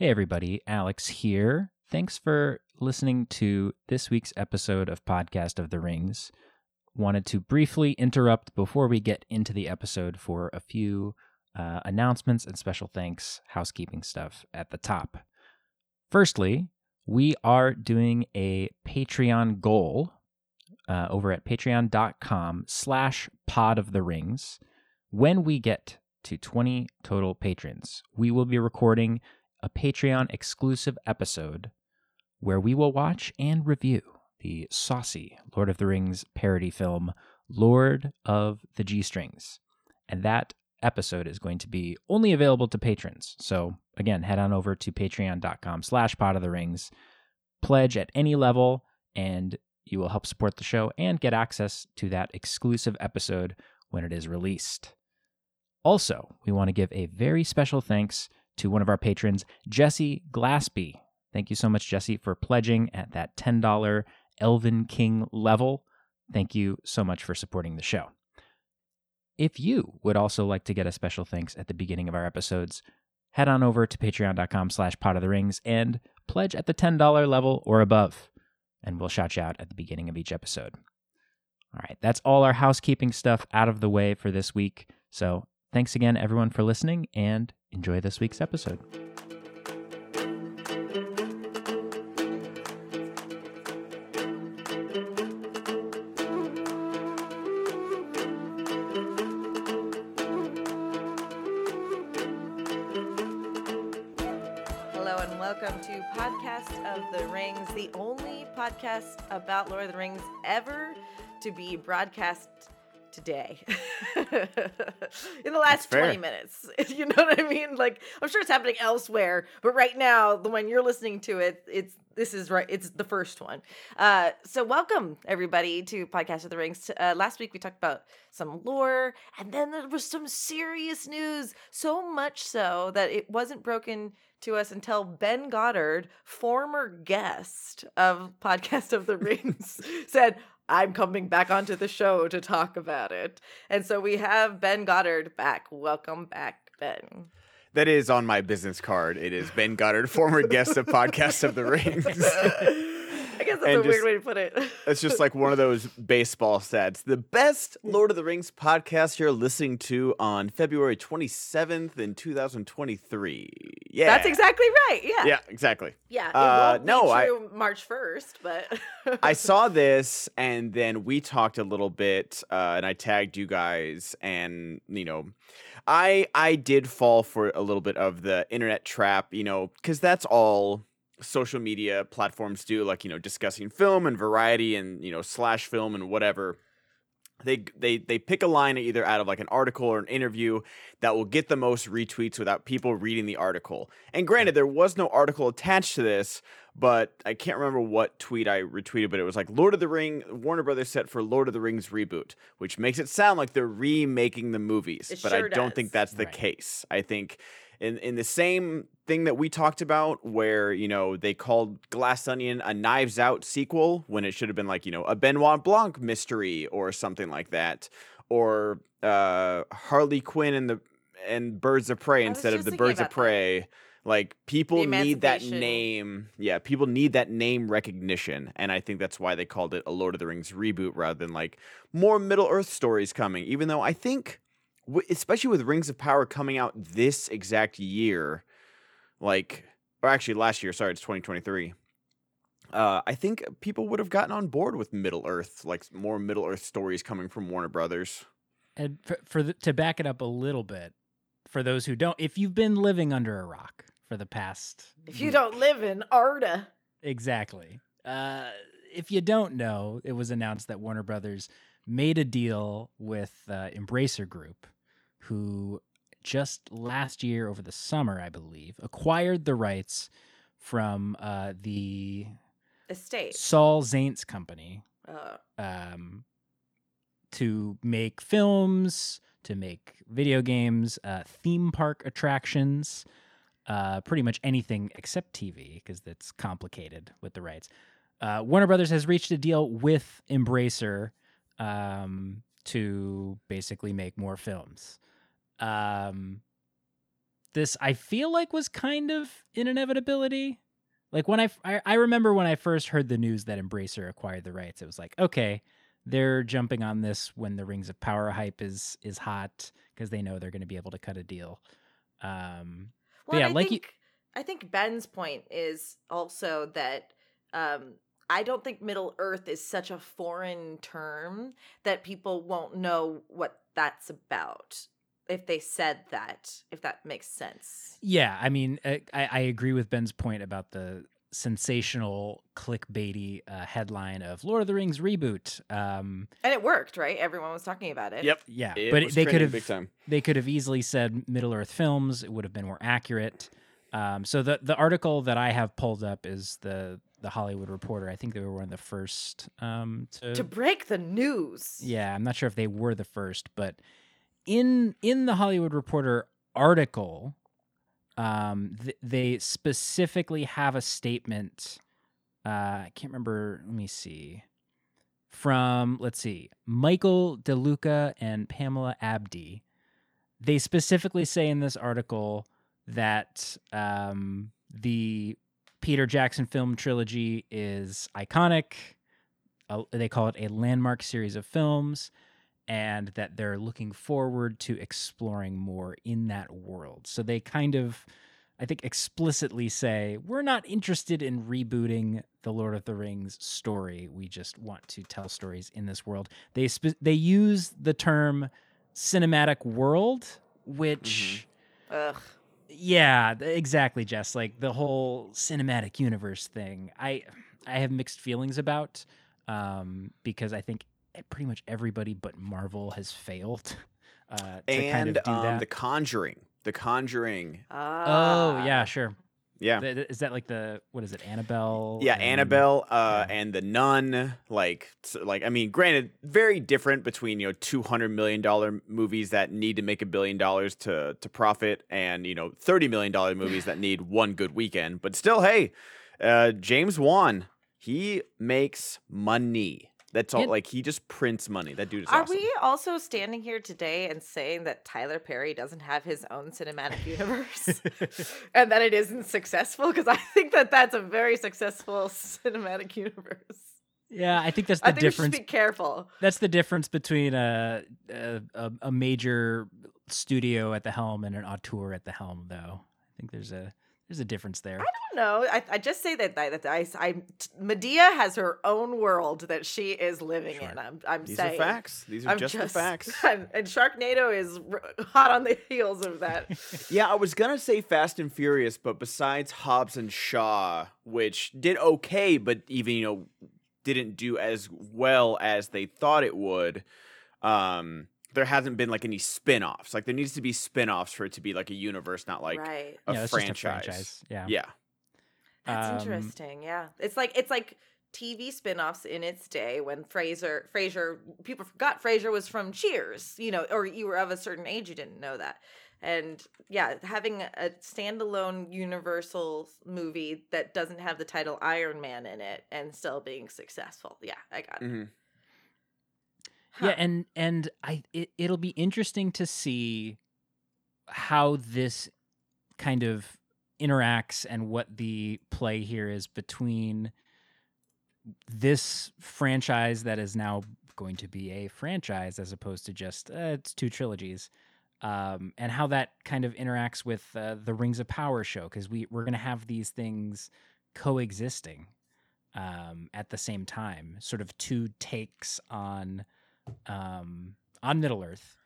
Hey, everybody, Alex here. Thanks for listening to this week's episode of Podcast of the Rings. Wanted to briefly interrupt before we get into the episode for a few uh, announcements and special thanks, housekeeping stuff at the top. Firstly, we are doing a Patreon goal uh, over at patreon.com slash pod of the rings. When we get to 20 total patrons, we will be recording a Patreon exclusive episode where we will watch and review the saucy Lord of the Rings parody film, Lord of the G Strings. And that episode is going to be only available to patrons. So again, head on over to patreon.com slash pod of the rings, pledge at any level, and you will help support the show and get access to that exclusive episode when it is released. Also, we want to give a very special thanks to one of our patrons, Jesse Glaspie. Thank you so much, Jesse, for pledging at that $10 Elven King level. Thank you so much for supporting the show. If you would also like to get a special thanks at the beginning of our episodes, head on over to patreon.com slash pod of the rings and pledge at the $10 level or above, and we'll shout you out at the beginning of each episode. All right, that's all our housekeeping stuff out of the way for this week. So thanks again, everyone, for listening, and enjoy this week's episode. Hello and welcome to Podcast of the Rings, the only podcast about Lord of the Rings ever to be broadcast today. In the last 20 minutes. You know what I mean? Like I'm sure it's happening elsewhere, but right now, the one you're listening to it, it's this is right it's the first one. Uh so welcome everybody to Podcast of the Rings. Uh, last week we talked about some lore and then there was some serious news, so much so that it wasn't broken to us until Ben Goddard, former guest of Podcast of the Rings, said, I'm coming back onto the show to talk about it. And so we have Ben Goddard back. Welcome back, Ben. That is on my business card. It is Ben Goddard, former guest of Podcast of the Rings. I guess that's a weird way to put it. It's just like one of those baseball stats. The best Lord of the Rings podcast you're listening to on February 27th in 2023. Yeah. That's exactly right. Yeah. Yeah, exactly. Yeah. Uh, no, I- March 1st, but I saw this and then we talked a little bit uh, and I tagged you guys and you know I I did fall for a little bit of the internet trap, you know, cuz that's all social media platforms do like, you know, discussing film and variety and, you know, slash film and whatever. They they they pick a line either out of like an article or an interview that will get the most retweets without people reading the article. And granted, there was no article attached to this, but I can't remember what tweet I retweeted, but it was like Lord of the Ring, Warner Brothers set for Lord of the Rings reboot, which makes it sound like they're remaking the movies. It but sure I don't does. think that's the Right. case. I think in in the same thing that we talked about where, you know, they called Glass Onion a Knives Out sequel when it should have been like, you know, a Benoit Blanc mystery or something like that. Or uh Harley Quinn and the and Birds of Prey instead of the Birds of about that. Prey. Like people need that name. Yeah, people need that name recognition, and I think that's why they called it a Lord of the Rings reboot rather than like more Middle Earth stories coming. Even though I think, especially with Rings of Power coming out this exact year, like or actually last year, sorry, it's 2023. Uh, I think people would have gotten on board with Middle Earth, like more Middle Earth stories coming from Warner Brothers. And for, for the, to back it up a little bit, for those who don't, if you've been living under a rock for the past, if you week- don't live in Arda, exactly. Uh, if you don't know, it was announced that Warner Brothers made a deal with uh, Embracer Group, who just last year over the summer, I believe, acquired the rights from uh, the estate. Saul Zaentz company Uh, um, to make films, to make video games, uh, theme park attractions, uh, pretty much anything except TV because that's complicated with the rights. Uh, Warner Brothers has reached a deal with Embracer um, to basically make more films. Um, this I feel like was kind of an inevitability. Like when I I remember when I first heard the news that Embracer acquired the rights, it was like, okay, they're jumping on this when the Rings of Power hype is is hot because they know they're going to be able to cut a deal. Um, Well, yeah, I like you- I think Ben's point is also that um, I don't think Middle Earth is such a foreign term that people won't know what that's about if they said that. If that makes sense. yeah, I mean, uh, I, I agree with Ben's point about the sensational clickbaity uh, headline of Lord of the Rings reboot. Um, And it worked, right? Everyone was talking about it. Yep. yeah, It but they could have big time. they could have easily said Middle Earth Films. It would have been more accurate. Um, so the the article that I have pulled up is the the Hollywood Reporter. I think they were one of the first um, to. To break the news. yeah, I'm not sure if they were the first, but in in the Hollywood Reporter article, um, th- they specifically have a statement. Uh, I can't remember. Let me see. From let's see, Michael DeLuca and Pamela Abdy. They specifically say in this article that um, the Peter Jackson film trilogy is iconic. Uh, they call it a landmark series of films, and that they're looking forward to exploring more in that world. So they kind of, I think, explicitly say, we're not interested in rebooting the Lord of the Rings story. We just want to tell stories in this world. They spe- they use the term cinematic world, which. Ugh. Yeah, exactly, Jess. Like the whole cinematic universe thing, I I have mixed feelings about um, because I think pretty much everybody but Marvel has failed uh, to And kind of do um, that. The Conjuring. The Conjuring. oh yeah, Ah. sure. Yeah. Th- th- Is that like the what is it, Annabelle? Yeah, and- Annabelle uh, yeah. and the Nun, like, like I mean, granted, very different between you know two hundred million dollar movies that need to make a billion dollars to to profit, and you know thirty million dollar movies that need one good weekend. But still, hey, uh, James Wan, he makes money. That's all. It- like he just prints money. That dude is Are awesome. we also standing here today and saying that Tyler Perry doesn't have his own cinematic universe and that it isn't successful? Because I think that that's a very successful cinematic universe. Yeah, I think that's the I think difference. we should be careful. That's the difference between a, a a a major studio at the helm and an auteur at the helm, though. I think there's a there's a difference there. I don't know. I, I just say that I, that I, I Madea has her own world that she is living Sure. in. I'm I'm These saying are facts. These are I'm just, the facts. And, and Sharknado is r- hot on the heels of that. Yeah, I was gonna say Fast and Furious, but besides Hobbs and Shaw, which did okay, but even you know didn't do as well as they thought it would, um, there hasn't been like any spin-offs. Like there needs to be spin-offs for it to be like a universe, not like right. a, yeah, franchise. just a franchise. Yeah. Yeah. That's Um, interesting. Yeah. It's like it's like TV spin-offs in its day when Frasier Frasier people forgot Frasier was from Cheers, you know, or you were of a certain age you didn't know that. And yeah, having a standalone Universal movie that doesn't have the title Iron Man in it and still being successful. Yeah, I got it. Hmm Yeah, and and I it, it'll be interesting to see how this kind of interacts and what the play here is between this franchise that is now going to be a franchise as opposed to just uh, it's two trilogies um, and how that kind of interacts with uh, the rings of power show because we, we're going to have these things coexisting um, at the same time sort of two takes on um, on middle earth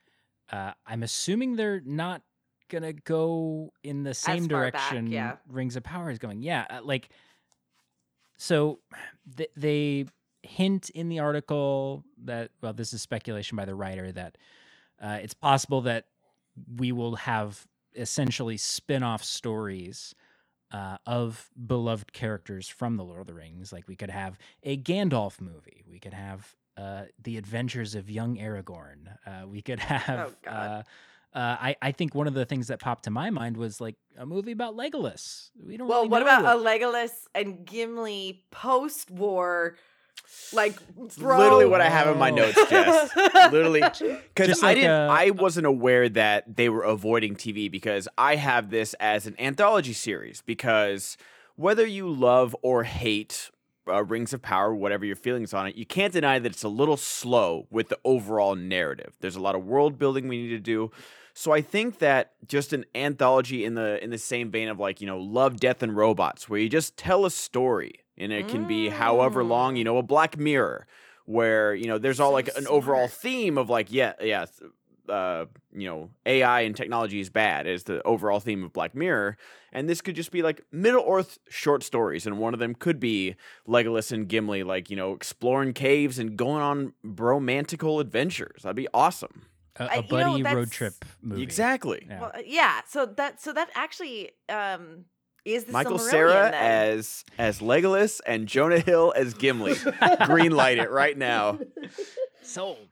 uh, i'm assuming they're not gonna go in the same far back, direction yeah. rings of power is going yeah uh, like so th- they hint in the article that well this is speculation by the writer that uh, it's possible that we will have essentially spin-off stories uh, of beloved characters from the Lord of the Rings. Like we could have a Gandalf movie. We could have uh, the Adventures of Young Aragorn. Uh, we could have. Oh, God. Uh, uh, I I think one of the things that popped to my mind was like a movie about Legolas. We don't. Well, really what know about a Legolas and Gimli post-war Like, bro. literally what I have in my Oh. notes, Jess. literally, because Just I didn't, a- I wasn't aware that they were avoiding TV because I have this as an anthology series. Because whether you love or hate uh, Rings of Power, whatever your feelings on it, you can't deny that it's a little slow with the overall narrative. There's a lot of world building we need to do. So I think that just an anthology in the in the same vein of like you know Love, Death, and Robots, where you just tell a story and it can be however long, you know, a Black Mirror, where you know there's all like an overall theme of like yeah yeah uh you know AI and technology is bad is the overall theme of Black Mirror and this could just be like Middle Earth short stories and one of them could be Legolas and Gimli like you know exploring caves and going on romantical adventures that'd be awesome A, I- a you know, buddy road trip movie. exactly Yeah. Well, yeah. So that so that actually um is the Michael Silmarillion Cera then. as as Legolas and Jonah Hill as Gimli green light it right now Sold.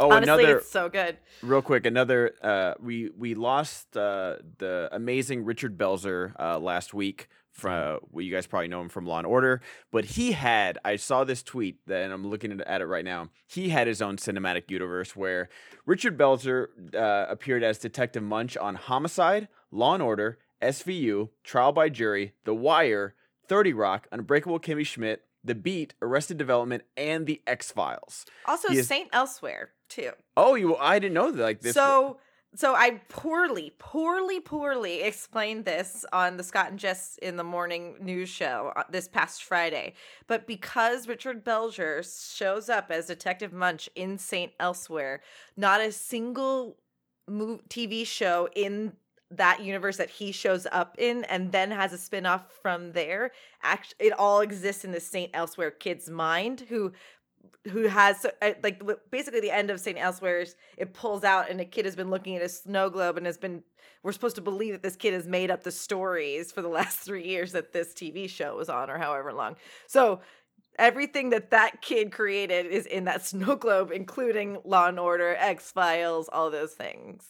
Oh Honestly, another it's so good. real quick another uh we we lost uh the amazing richard belzer uh last week from well, you guys probably know him from law and order but he had i saw this tweet that and i'm looking at- at it right now he had his own cinematic universe where richard belzer uh, appeared as detective munch on homicide law and order svu trial by jury the wire 30 rock unbreakable kimmy schmidt the beat arrested development and the x-files Also, is- Saint Elsewhere too. oh you i didn't know that like this So so I poorly, poorly, poorly explained this on the Scott and Jess in the morning news show uh, this past Friday. But because Richard Belzer shows up as Detective Munch in Saint Elsewhere, not a single move, TV show in that universe that he shows up in and then has a spin-off from there act it all exists in the saint elsewhere kid's mind who who has uh, like basically the end of St. Elsewhere's it pulls out and a kid has been looking at a snow globe and has been we're supposed to believe that this kid has made up the stories for the last 3 years that this TV show was on or however long. So everything that that kid created is in that snow globe including Law and Order, X-Files, all those things.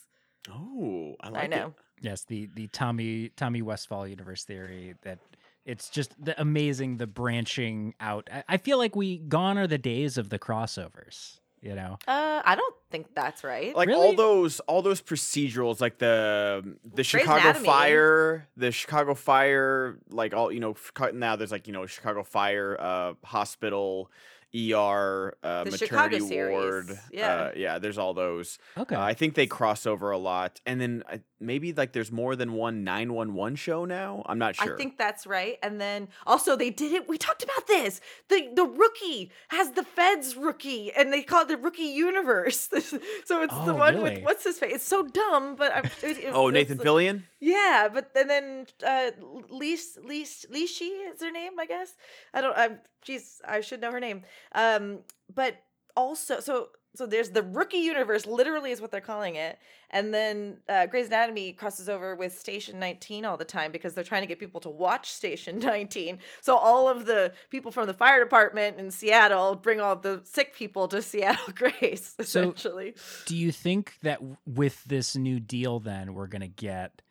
oh i like I it. know. Yes, the the Tommy Tommy Westphall universe theory that it's just the amazing the branching out. I, I feel like we gone are the days of the crossovers. You know, Uh I don't think that's right. like all those all those procedurals like the the chicago Anatomy. fire the chicago fire like all you know f- now there's like you know chicago fire uh hospital er uh The maternity ward yeah. uh, yeah there's all those okay. uh, i think they cross over a lot and then uh, maybe like there's more than one 911 show now i'm not sure I think that's right. And then also they did it. We talked about this. The the rookie has the Feds rookie, and they call it the rookie universe. so it's the one really? with what's his face. It's so dumb, but I, it, it- oh nathan the- fillion Yeah, but and then uh, Leash Leash Leashy is her name, I guess. I don't. I'm. She's. I should know her name. Um, but also so. So there's the rookie universe, literally is what they're calling it, and then uh, Grey's Anatomy crosses over with Station 19 all the time because they're trying to get people to watch Station 19. So all of the people from the fire department in Seattle bring all the sick people to Seattle Grace, So- essentially. Do you think that with this new deal, then we're gonna get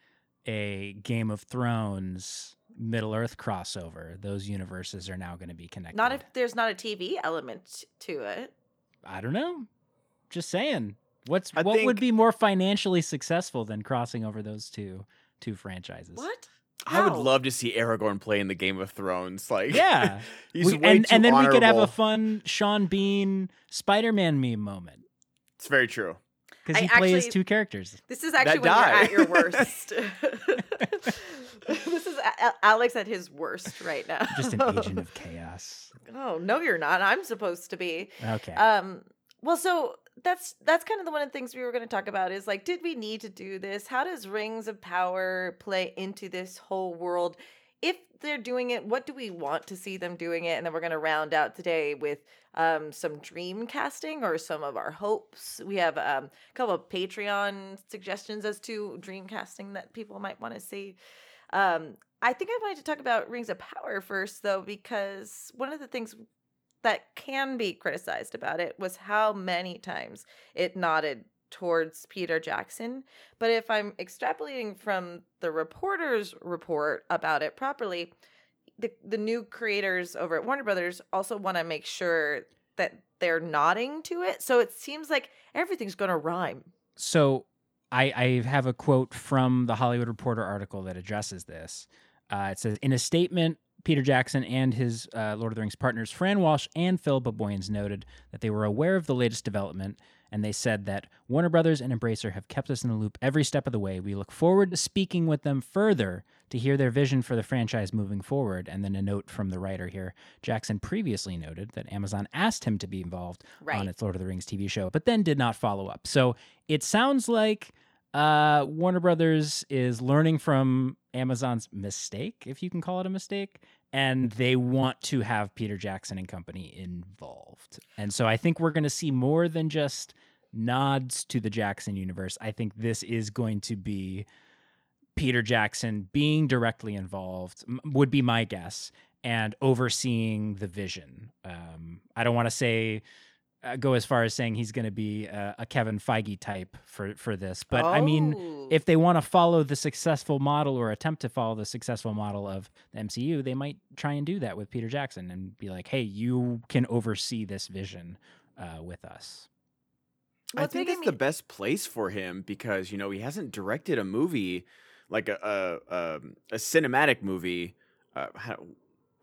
a Game of Thrones Middle Earth crossover? Those universes are now going to be connected. Not if there's not a TV element to it. I don't know. Just saying. What's I what would be more financially successful than crossing over those two two franchises? What? i would love to see aragorn play in the game of thrones like Yeah. he's We- way and too and then we could have a fun Sean Bean Spider-Man meme moment it's very true because I he plays actually- two characters. This is actually when die. you're at your worst. this is A- A- Alex at his worst right now. Just an agent of chaos. oh no, you're not. I'm supposed to be. Okay. Um. Well, so that's that's kind of the one of the things we were going to talk about is like, did we need to do this? How does Rings of Power play into this whole world? If they're doing it, what do we want to see them doing it? And then we're going to round out today with um, some dream casting or some of our hopes. We have um, a couple of Patreon suggestions as to dream casting that people might want to see. Um, I think I wanted to talk about Rings of Power first, though, because one of the things that can be criticized about it was how many times it nodded towards Peter Jackson. But if I'm extrapolating from the reporter's report about it properly, the the new creators over at Warner Brothers also want to make sure that they're nodding to it. So it seems like everything's going to rhyme. So I, I have a quote from the Hollywood Reporter article that addresses this. Uh, it says In a statement, Peter Jackson and his uh, Lord of the Rings partners, Fran Walsh and Philippa Boyens, noted that they were aware of the latest development, and they said that Warner Brothers and Embracer have kept us in the loop every step of the way. We look forward to speaking with them further to hear their vision for the franchise moving forward. And then a note from the writer here Jackson previously noted that Amazon asked him to be involved Right. on its Lord of the Rings TV show, but then did not follow up. So it sounds like uh, Warner Brothers is learning from Amazon's mistake, if you can call it a mistake, and they want to have Peter Jackson and company involved. And so I think we're going to see more than just nods to the Jackson universe. I think this is going to be Peter Jackson being directly involved, would be my guess, and overseeing the vision. Um, I don't want to say uh, go as far as saying he's going to be a, a Kevin Feige type for for this, but I mean, Oh. if they want to follow the successful model or attempt to follow the successful model of the MCU, they might try and do that with Peter Jackson and be like, "Hey, you can oversee this vision uh, with us." Well, I it's think making it's the best place for him because you know he hasn't directed a movie like a a, a, a cinematic movie, uh, how-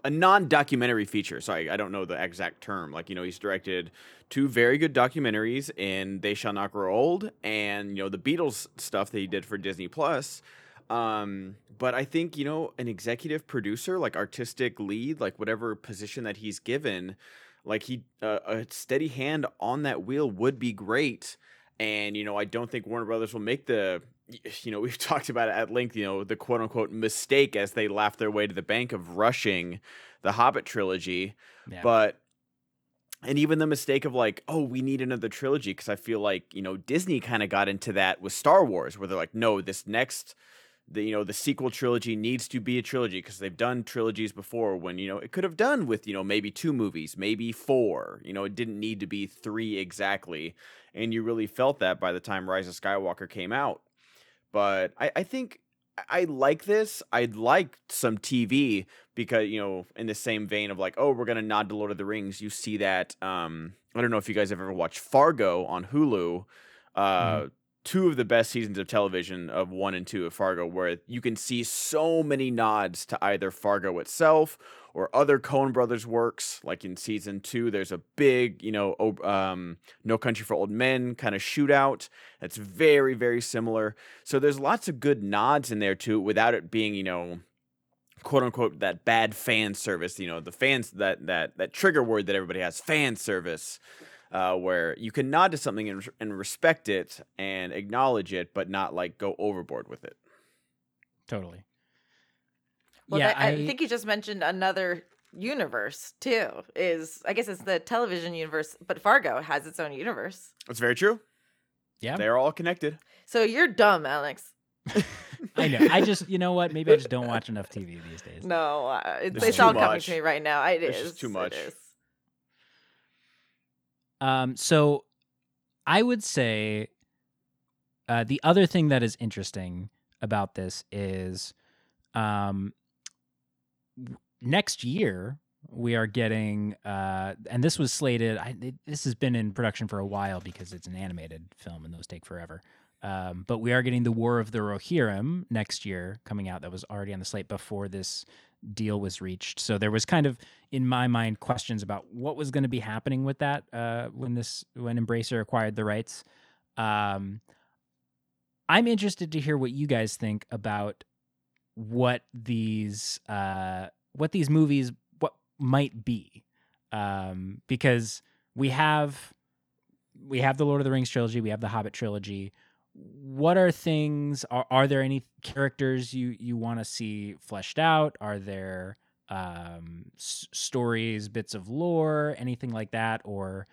a non-documentary feature. Sorry, I don't know the exact term. Like you know, he's directed two very good documentaries in "They Shall Not Grow Old" and you know the Beatles stuff that he did for Disney Plus. Um, but I think you know an executive producer, like artistic lead, like whatever position that he's given, like he uh, a steady hand on that wheel would be great. And you know, I don't think Warner Brothers will make the you know we've talked about it at length. You know, the quote unquote mistake as they laugh their way to the bank of rushing the Hobbit trilogy, Yeah. but. And even the mistake of like, oh, we need another trilogy because I feel like you know Disney kind of got into that with Star Wars, where they're like, no, this next the you know the sequel trilogy needs to be a trilogy because they've done trilogies before when you know it could have done with you know maybe two movies maybe four you know it didn't need to be three exactly and you really felt that by the time rise of skywalker came out but i, I think I- like this. I'd like some TV because you know, in the same vein of like, oh, we're gonna nod to Lord of the Rings. You see that. Um, I don't know if you guys have ever watched Fargo on Hulu. Uh, two of the best seasons of television of one and two of Fargo, where you can see so many nods to either Fargo itself or other Coen Brothers works. Like in season two, there's a big, you know, um, No Country for Old Men kind of shootout. That's very, very similar. So there's lots of good nods in there too, without it being, you know, quote unquote that bad fan service. You know, the fans that that that trigger word that everybody has, fan service uh, where you can nod to something and, and respect it and acknowledge it, but not like go overboard with it. Totally. Well, yeah, that- I, think you just mentioned another universe too. Is I guess it's the television universe, but Fargo has its own universe. That's very true. yeah. They're all connected. So you're dumb, Alex. I know. I just, you know what? Maybe I just don't watch enough TV these days. No, uh, it's, it's too all coming to me right now. It There's is just too much. is. Um, so I would say uh, the other thing that is interesting about this is um, next year we are getting, uh, and this was slated. I, it, this has been in production for a while because it's an animated film and those take forever. Um, but we are getting the War of the Rohirrim next year coming out. That was already on the slate before this deal was reached. So there was kind of, in my mind, questions about what was going to be happening with that uh, when this when Embracer acquired the rights. Um, I'm interested to hear what you guys think about what these uh, what these movies what might be, um, because we have we have the Lord of the Rings trilogy, we have the Hobbit trilogy. What are things? Are are there any characters you you want to see fleshed out? Are there um, s- stories, bits of lore, anything like that, or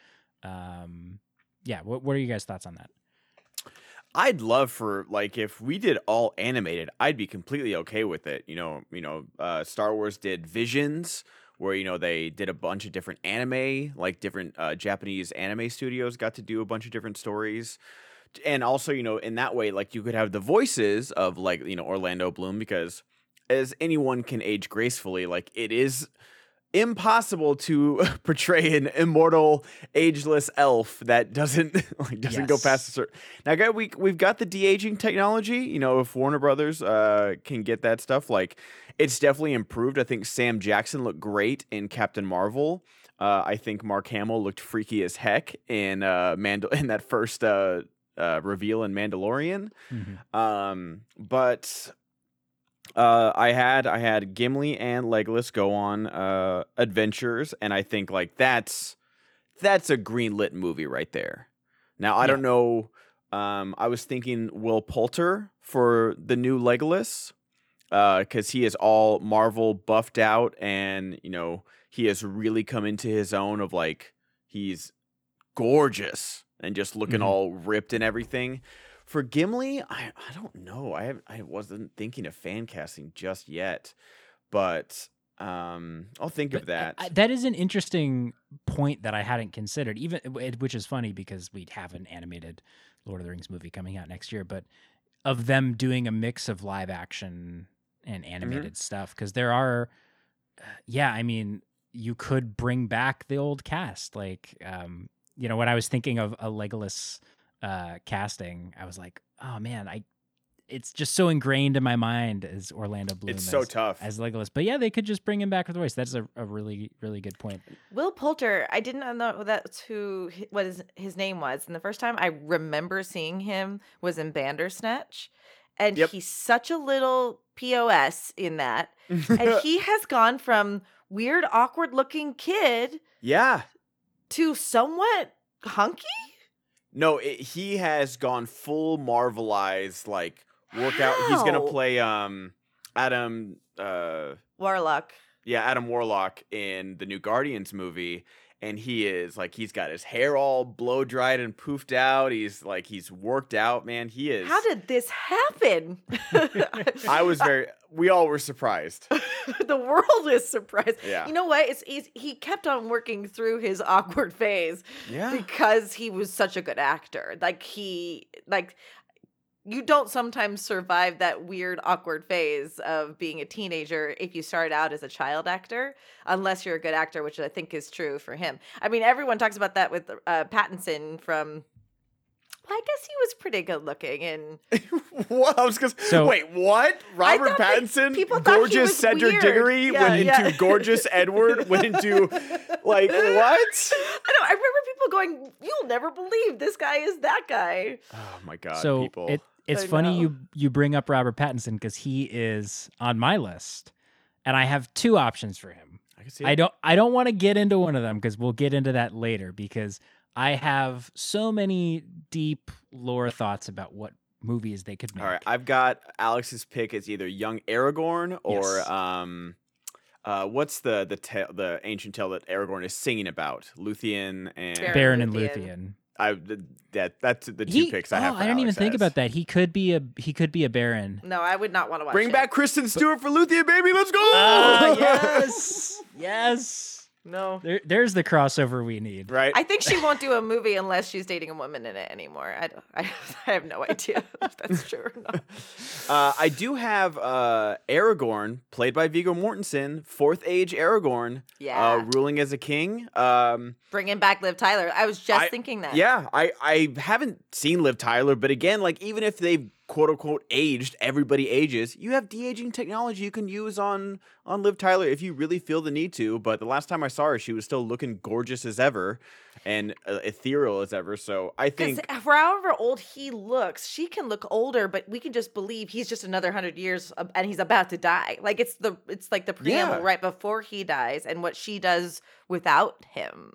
um, yeah? What what are you guys' thoughts on that? I'd love for like if we did all animated, I'd be completely okay with it. You know, you know, uh, Star Wars did Visions, where you know they did a bunch of different anime, like different uh, Japanese anime studios got to do a bunch of different stories, and also you know in that way, like you could have the voices of like you know Orlando Bloom because as anyone can age gracefully, like it is impossible to portray an immortal, ageless elf that doesn't like doesn't go past a certain. Now, guy, we we've got the de aging technology. You know, if Warner Brothers uh can get that stuff, like it's definitely improved. I think Sam Jackson looked great in Captain Marvel. Uh, I think Mark Hamill looked freaky as heck in uh Mandal in that first uh, uh reveal in Mandalorian. Mhm. Um, but uh, I had I had Gimli and Legolas go on uh adventures, and I think like that's that's a green lit movie right there. Now I Yeah. don't know. Um, I was thinking Will Poulter for the new Legolas, because he is all Marvel buffed out, and you know he has really come into his own of like he's gorgeous and just looking Mhm. all ripped and everything. For Gimli, I, I don't know. I I wasn't thinking of fan casting just yet, but um, I'll think But of that. I- that is an interesting point that I hadn't considered, even which is funny because we have an animated Lord of the Rings movie coming out next year, but of them doing a mix of live action and animated stuff because there are, uh, yeah, I mean, you could bring back the old cast, like, um, you know, when I was thinking of a Legolas uh, casting, I was like, oh man, I. It's just so ingrained in my mind as Orlando Bloom. it's so as- tough. as Legolas. But yeah, they could just bring him back with the voice. That's a, a really, really good point. Will Poulter, I did not know that's who hi- what his, his name was. And the first time I remember seeing him was in Bandersnatch. And Yep. he's such a little POS in that. And he has gone from weird, awkward looking kid yeah. To somewhat hunky. No, it, he has gone full Marvelized like workout. He's gonna play um Adam uh Warlock. yeah, Adam Warlock in the new Guardians movie. And he is like he's got his hair all blow dried and poofed out. He's like he's worked out, man. He is How did this happen? I was very we all were surprised. the world is surprised. Yeah. You know what? It's, it's he kept on working through his awkward phase Yeah. because he was such a good actor. Like he like you don't sometimes survive that weird awkward phase of being a teenager if you start out as a child actor unless you're a good actor which i think is true for him i mean everyone talks about that with uh, pattinson from well, I guess he was pretty good looking and what? I was gonna So- wait. What? Robert Pattinson, people gorgeous Cedric weird. Diggory Yeah, went yeah. into gorgeous Edward. Went into like what? I know. I remember people going, "You'll never believe this guy is that guy." Oh my god, so people. it, it's I funny know. you you bring up Robert Pattinson because he is on my list, and I have two options for him. I can see. I it. don't I don't want to get into one of them because we'll get into that later because I have so many deep lore thoughts about what movies they could make. All right, I've got Alex's pick as either young Aragorn or Yes. um, uh, what's the the tale, the ancient tale that Aragorn is singing about? Luthien and Beren Beren and Luthien. Luthien. I that that's the two He, picks I have. oh, for I didn't even think as. about that. He could be a he could be a Beren. No, I would not want to watch. Bring it. back Kristen Stewart for Luthien, baby. Let's go. Ah, yes, yes. No, There, there's the crossover we need. right. I think she won't do a movie unless she's dating a woman in it anymore. I don't, I, I have no idea if that's true or not. Uh, I do have uh, Aragorn, played by Viggo Mortensen, fourth age Aragorn, Yeah, uh, ruling as a king. Um, bringing back Liv Tyler. I was just I- thinking that. yeah, I, I haven't seen Liv Tyler, but again, like even if they've quote unquote aged, everybody ages. You have de aging technology you can use on on Liv Tyler if you really feel the need to. But the last time I saw her, she was still looking gorgeous as ever and uh, ethereal as ever. So I think for however old he looks, she can look older, but we can just believe he's just another hundred years and he's about to die. Like it's the it's like the preamble Yeah. right before he dies and what she does without him.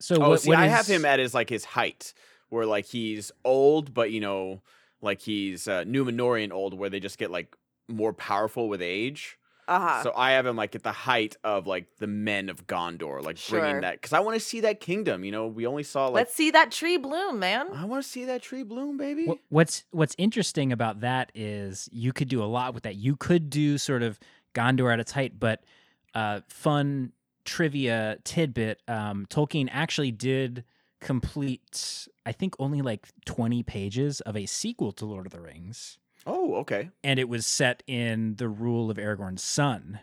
So oh, what, see, what I is- have him at his like his height, where like he's old, but you know, like he's uh, Numenorean old, where they just get like more powerful with age. Uh huh. So I have him like at the height of like the men of Gondor, like Sure. bringing that because I want to see that kingdom. You know, we only saw like Let's see that tree bloom, man. I want to see that tree bloom, baby. Wh- What's what's interesting about that is you could do a lot with that. You could do sort of Gondor at its height, but uh, fun trivia tidbit: um, Tolkien actually did complete, I think, only like twenty pages of a sequel to Lord of the Rings. Oh, okay. and it was set in the rule of Aragorn's son,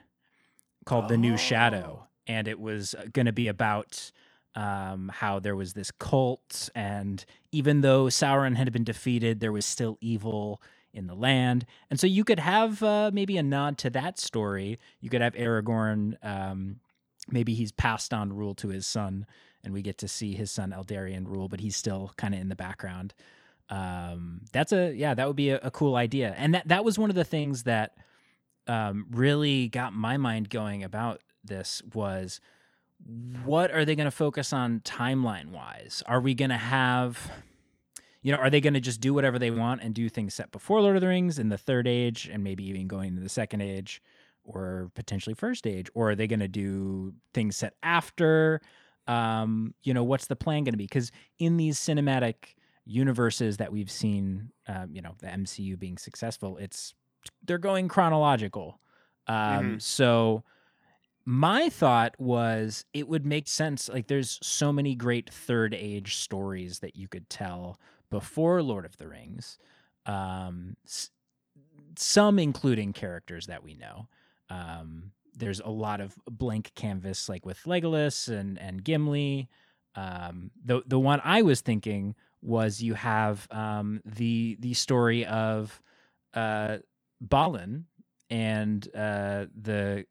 called the New Shadow, Oh. and it was going to be about um, how there was this cult, and even though Sauron had been defeated, there was still evil in the land, and so you could have uh, maybe a nod to that story. You could have Aragorn. Um, maybe he's passed on rule to his son, and we get to see his son Eldarion rule, but he's still kind of in the background. Um that's a yeah that would be a, a cool idea. And that that was one of the things that um really got my mind going about this was what are they going to focus on timeline wise are we going to have you know are they going to just do whatever they want and do things set before lord of the rings in the third age and maybe even going into the second age or potentially first age? Or are they going to do things set after um you know what's the plan going to be because in these cinematic universes that we've seen, um, you know, the MCU being successful, it's they're going chronological. Um, Mhm. So my thought was it would make sense. Like, there's so many great third age stories that you could tell before Lord of the Rings. Um, s- some including characters that we know. Um, there's a lot of blank canvas, like with Legolas and and Gimli. Um, the the one I was thinking was you have um, the the story of uh, Balin and uh, the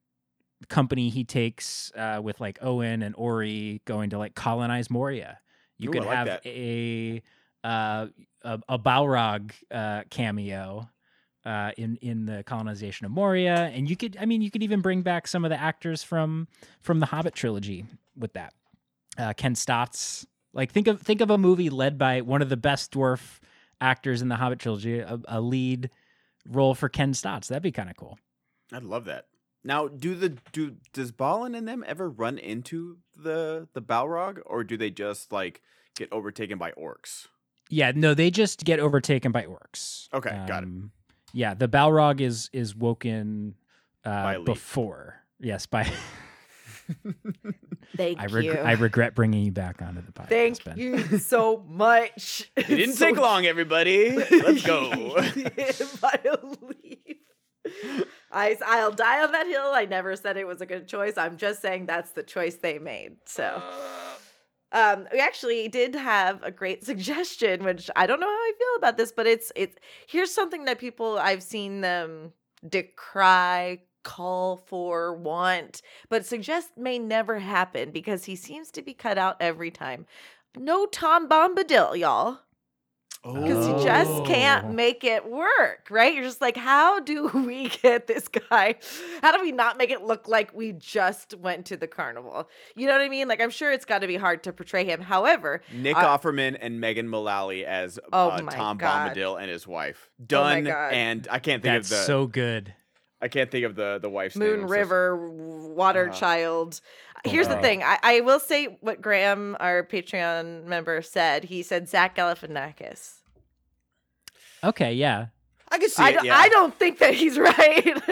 company he takes uh, with like Oin and Ori going to like colonize Moria. You Ooh, could like have that. a, uh, a a Balrog uh, cameo uh, in in the colonization of Moria, and you could I mean you could even bring back some of the actors from from the Hobbit trilogy with that. Uh, Ken Stotts, like think of think of a movie led by one of the best dwarf actors in the Hobbit trilogy, a, a lead role for Ken Stotts. That'd be kind of cool. I'd love that. Now, do the do does Balin and them ever run into the the Balrog, or do they just like get overtaken by orcs? Yeah, no, they just get overtaken by orcs. Okay, got it. Yeah, the Balrog is is woken uh, before. Yes, by Thank I, you. I regret bringing you back onto the podcast. Thank Ben. you so much. It didn't So- take long, everybody. Let's go. By a leaf. I, I'll die on that hill. I never said it was a good choice. I'm just saying that's the choice they made. So, um, we actually did have a great suggestion, which I don't know how I feel about this, but it's it's here's something that people I've seen them decry, call for, want, but suggest may never happen because he seems to be cut out every time. No Tom Bombadil, y'all because you just can't Oh. make it work, right? You're just like, how do we get this guy? How do we not make it look like we just went to the carnival? You know what I mean? Like, I'm sure it's got to be hard to portray him. However, Nick Uh, Offerman and Megan Mullally as Oh uh, Tom God. Bombadil and his wife. Oh Done. God. and I can't think That's of the so good. I can't think of the the wife's name. Moon I'm River, Water Uh, Child. Here's the thing. I, I will say what Graham, our Patreon member, said. He said Zach Galifianakis. Okay, yeah. I can see I it. don't, yeah. I don't think that he's right,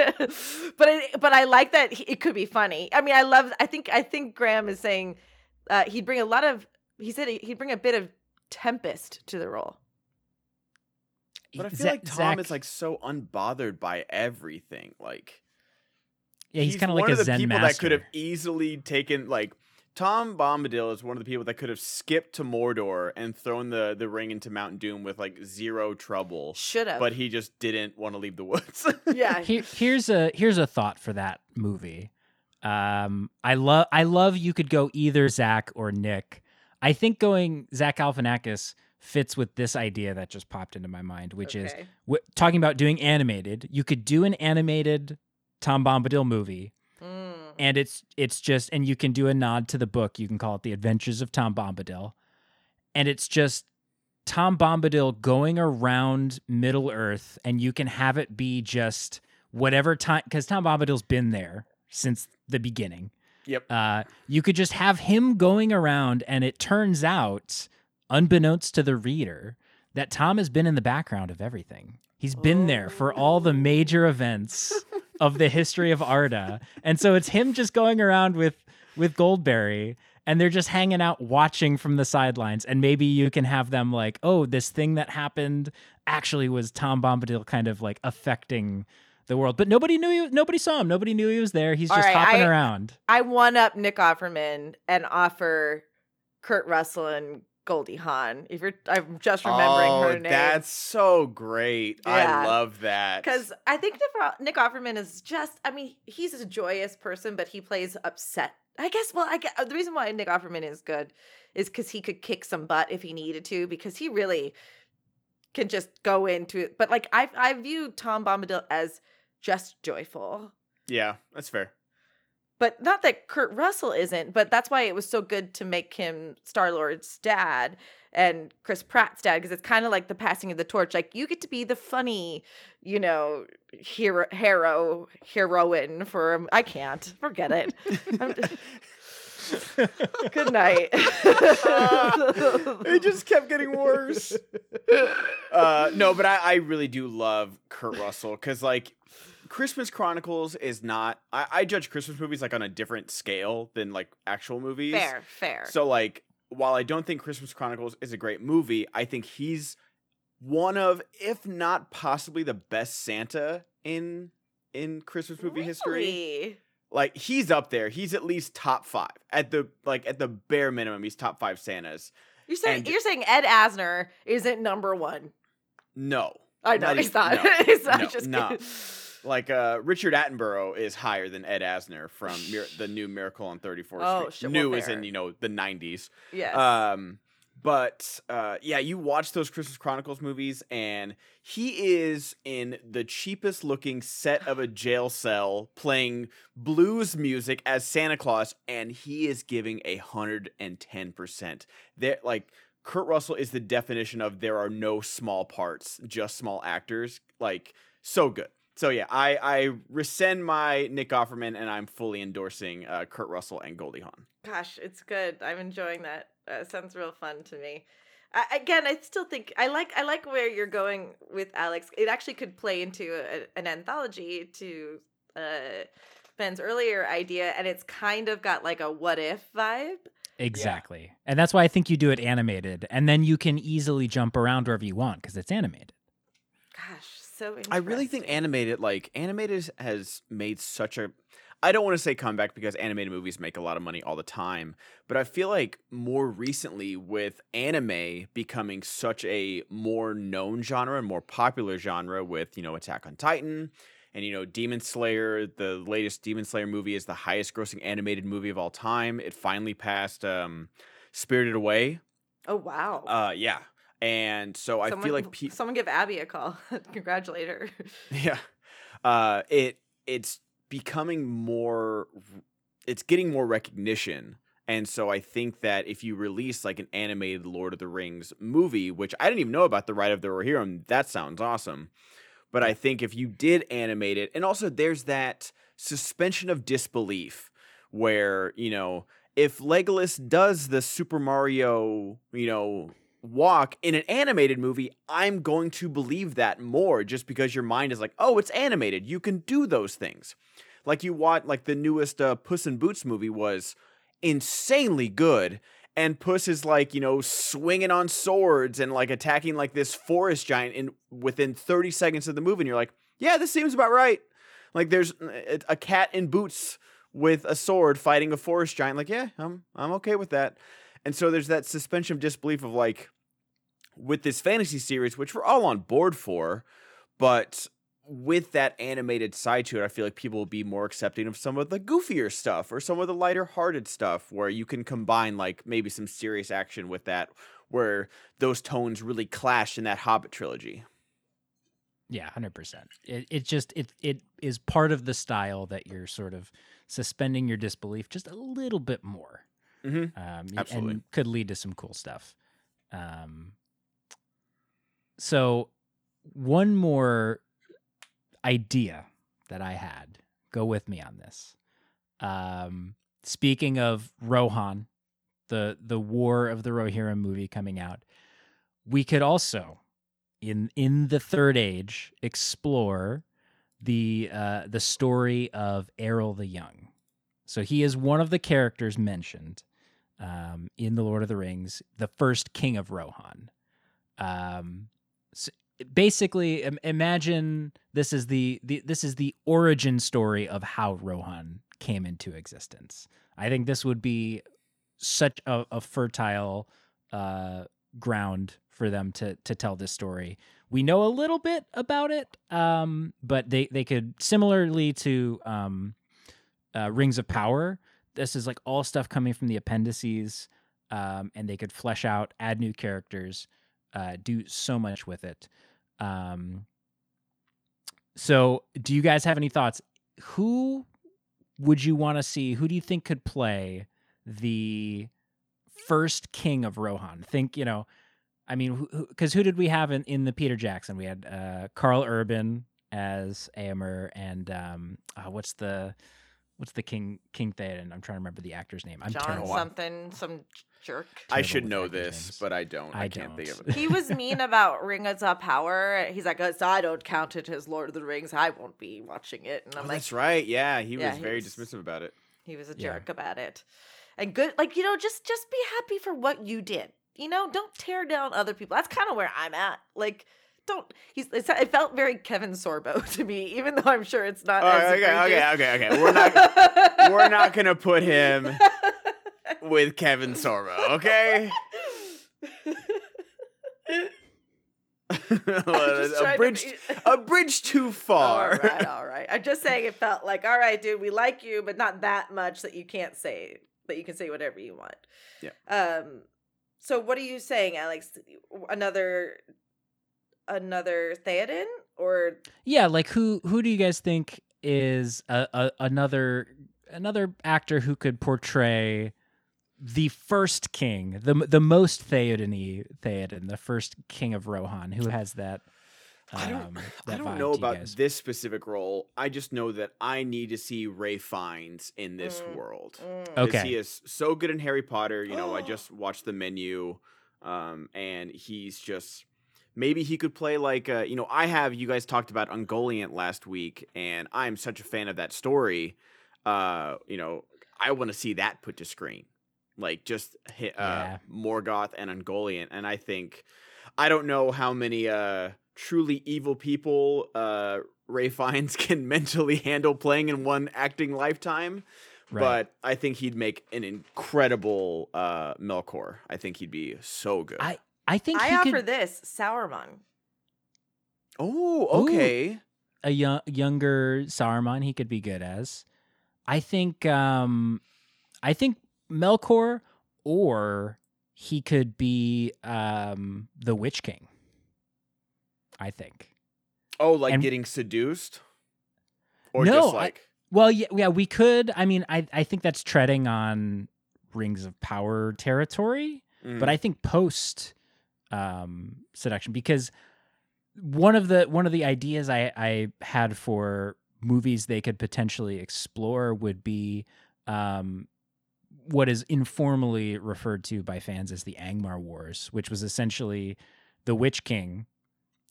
but I, but I like that he, it could be funny. I mean, I love. I think I think Graham is saying uh, he'd bring a lot of. He said he'd bring a bit of tempest to the role. But I feel Za- like Tom Zach- is like so unbothered by everything. Like yeah, he's, kind of like one a of the Zen people master. that could have easily taken like Tom Bombadil is one of the people that could have skipped to Mordor and thrown the the ring into Mount Doom with like zero trouble. Should have, But he just didn't want to leave the woods. yeah, Here, here's a here's a thought for that movie. Um, I love I love you could go either Zach or Nick. I think going Zach Galifianakis fits with this idea that just popped into my mind, which is w- talking about doing animated. You could do an animated Tom Bombadil movie, Mm. and it's it's just and you can do a nod to the book. You can call it The Adventures of Tom Bombadil, and it's just Tom Bombadil going around Middle Earth, and you can have it be just whatever time because Tom Bombadil's been there since the beginning. Yep. Uh, you could just have him going around, and it turns out, unbeknownst to the reader, that Tom has been in the background of everything. He's been there for oh. all the major events of the history of Arda, and so it's him just going around with with Goldberry, and they're just hanging out watching from the sidelines. And maybe you can have them like, oh, this thing that happened actually was Tom Bombadil kind of like affecting the world. But nobody knew he, nobody saw him. Nobody knew he was there. He's All just right, hopping I- around. I one up Nick Offerman and offer Kurt Russell and Goldie Hawn. If you're, I'm just remembering oh, her name. that's so great. Yeah. I love that. because I think Nick Offerman is just. I mean, he's a joyous person, but he plays upset. I guess. Well, I get the reason why Nick Offerman is good is because he could kick some butt if he needed to, because he really can just go into it. But like, I I view Tom Bombadil as just joyful. yeah, that's fair. But not that Kurt Russell isn't, but that's why it was so good to make him Star Lord's dad and Chris Pratt's dad because it's kind of like the passing of the torch. Like you get to be the funny, you know, hero, hero, heroine for. um, I can't forget it. Good night. it just kept getting worse. Uh, no, but I, I really do love Kurt Russell because like Christmas Chronicles is not. I, I judge Christmas movies like on a different scale than like actual movies. fair, fair. So like, while I don't think Christmas Chronicles is a great movie, I think he's one of, if not possibly the best Santa in in Christmas movie history. Like he's up there. He's at least top five at the like at the bare minimum. He's top five Santas. You're saying And- you're saying Ed Asner isn't number one. No, I know Not he's even- not. no, he's not no, just no. Like uh Richard Attenborough is higher than Ed Asner from Mir- the new Miracle on 34th Oh, Street. well, new is in you know the 90s. Yeah. Um, but uh, yeah, you watch those Christmas Chronicles movies, and he is in the cheapest looking set of a jail cell playing blues music as Santa Claus, and he is giving a hundred and ten percent. There, like Kurt Russell is the definition of there are no small parts, just small actors. Like so good. So yeah, I I rescind my Nick Offerman, and I'm fully endorsing uh, Kurt Russell and Goldie Hawn. Gosh, it's good. I'm enjoying that. Uh, sounds real fun to me. I, again, I still think I like I like where you're going with Alex. It actually could play into a, an anthology to uh, Ben's earlier idea, and it's kind of got like a what if vibe. Exactly. And that's why I think you do it animated. And then you can easily jump around wherever you want because it's animated. Gosh, so. I really think animated, like animated, has made such a. I don't want to say comeback because animated movies make a lot of money all the time, but I feel like more recently with anime becoming such a more known genre and more popular genre with, you know, Attack on Titan and, you know, Demon Slayer, the latest Demon Slayer movie is the highest grossing animated movie of all time. It finally passed um, Spirited Away. Oh wow. Uh, yeah. And so I feel like pe- someone give Abdy a call. Congratulate her. Yeah. Uh it it's becoming more it's getting more recognition. And so I think that if you release like an animated Lord of the Rings movie, which I didn't even know about the Ride of the Rohirrim, that sounds awesome. But I think if you did animate it, and also there's that suspension of disbelief where, you know, if Legolas does the Super Mario, you know, walk in an animated movie, I'm going to believe that more just because your mind is like, oh, it's animated. You can do those things. Like you watch, like the newest uh, Puss in Boots movie was insanely good. And Puss is like, you know, swinging on swords and like attacking like this forest giant in within 30 seconds of the movie. And you're like, yeah, this seems about right. Like there's a, a cat in boots with a sword fighting a forest giant. Like, yeah, I'm I'm okay with that. And so there's that suspension of disbelief of like with this fantasy series, which we're all on board for, but with that animated side to it, I feel like people will be more accepting of some of the goofier stuff or some of the lighter hearted stuff where you can combine like maybe some serious action with that, where those tones really clash in that Hobbit trilogy. Yeah, hundred percent. It it just it it is part of the style that you're sort of suspending your disbelief just a little bit more. Mhm. Um, Absolutely. and could lead to some cool stuff. Um, so one more idea that I had. Go with me on this. Um, speaking of Rohan, the the War of the Rohirrim movie coming out, we could also in in the Third Age explore the uh, the story of Eorl the Young. So he is one of the characters mentioned um, in the Lord of the Rings, the first king of Rohan. Um, s basically im- imagine this is the, the this is the origin story of how Rohan came into existence. I think this would be such a, a fertile uh, ground for them to to tell this story. We know a little bit about it, um, but they they could similarly to um, uh, Rings of Power. This is like all stuff coming from the appendices, um, and they could flesh out, add new characters, uh, do so much with it. Um, so, do you guys have any thoughts? Who would you want to see? Who do you think could play the first king of Rohan? Think, you know, I mean, because who, who, did we have in, in the Peter Jackson? We had uh, Karl Urban as Eomer, and um, uh, what's the what's the King King Theoden? I'm trying to remember the actor's name. I'm John terrible. something, some jerk. I should know this, names. but I don't. I, I can't think don't. of it. He was mean about Ring of Power. He's like, "Uh, so I don't count it as Lord of the Rings. I won't be watching it. And Oh, I'm like, that's right. Yeah, he Yeah, was he very was- dismissive about it. he was a Yeah. jerk about it. And good, like you know, just just be happy for what you did. You know, don't tear down other people. That's kind of where I'm at. Like, don't. He's. It felt very Kevin Sorbo to me, even though I'm sure it's not. As okay, okay, egregious. okay, okay. We're not we're not gonna put him with Kevin Sorbo, okay? a bridge, be- a bridge too far. All right, all right. I'm just saying it felt like, all right, dude, we like you, but not that much that you can't say that you can say whatever you want. Yeah. Um. So what are you saying, Alex? Another, another Theoden, or Yeah, like who who do you guys think is a, a, another another actor who could portray the first king, the the most Theoden Theoden, the first king of Rohan, who has that. Um, I don't, I don't vibe know to about guys? this specific role. I just know that I need to see Ralph Fiennes in this Mm. world. mm, 'Cause Okay. He is so good in Harry Potter. You know, I just watched the menu, um, and he's just maybe he could play like uh, you know. I have you guys talked about Ungoliant last week, and I'm such a fan of that story. Uh, you know, I want to see that put to screen, like just hit uh, Yeah. Morgoth and Ungoliant, and I think I don't know how many uh truly evil people uh Ralph Fiennes can mentally handle playing in one acting lifetime Right. but I think he'd make an incredible uh, Melkor. I think he'd be so good. I I think I he offer could this Sauron. oh, okay. a young, younger Sauron he could be good as. I think um I think Melkor or he could be um the Witch King. I think. Oh, like And- getting seduced, or No, just I- like Well, yeah, yeah, we could. I mean, I I think that's treading on Rings of Power territory, mm, but I think post um seduction because one of the one of the ideas I I had for movies they could potentially explore would be um what is informally referred to by fans as the Angmar Wars, which was essentially the Witch King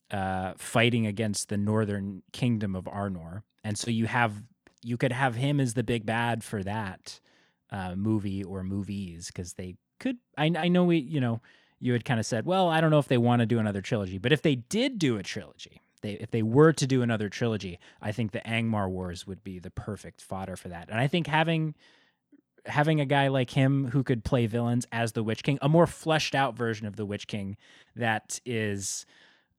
uh, fighting against the northern kingdom of Arnor, and so you have you could have him as the big bad for that uh, movie or movies because they could. I, I know we you know you had kind of said, well, I don't know if they want to do another trilogy, but if they did do a trilogy, they if they were to do another trilogy, I think the Angmar Wars would be the perfect fodder for that, and I think having having a guy like him who could play villains as the Witch King, a more fleshed out version of the Witch King that is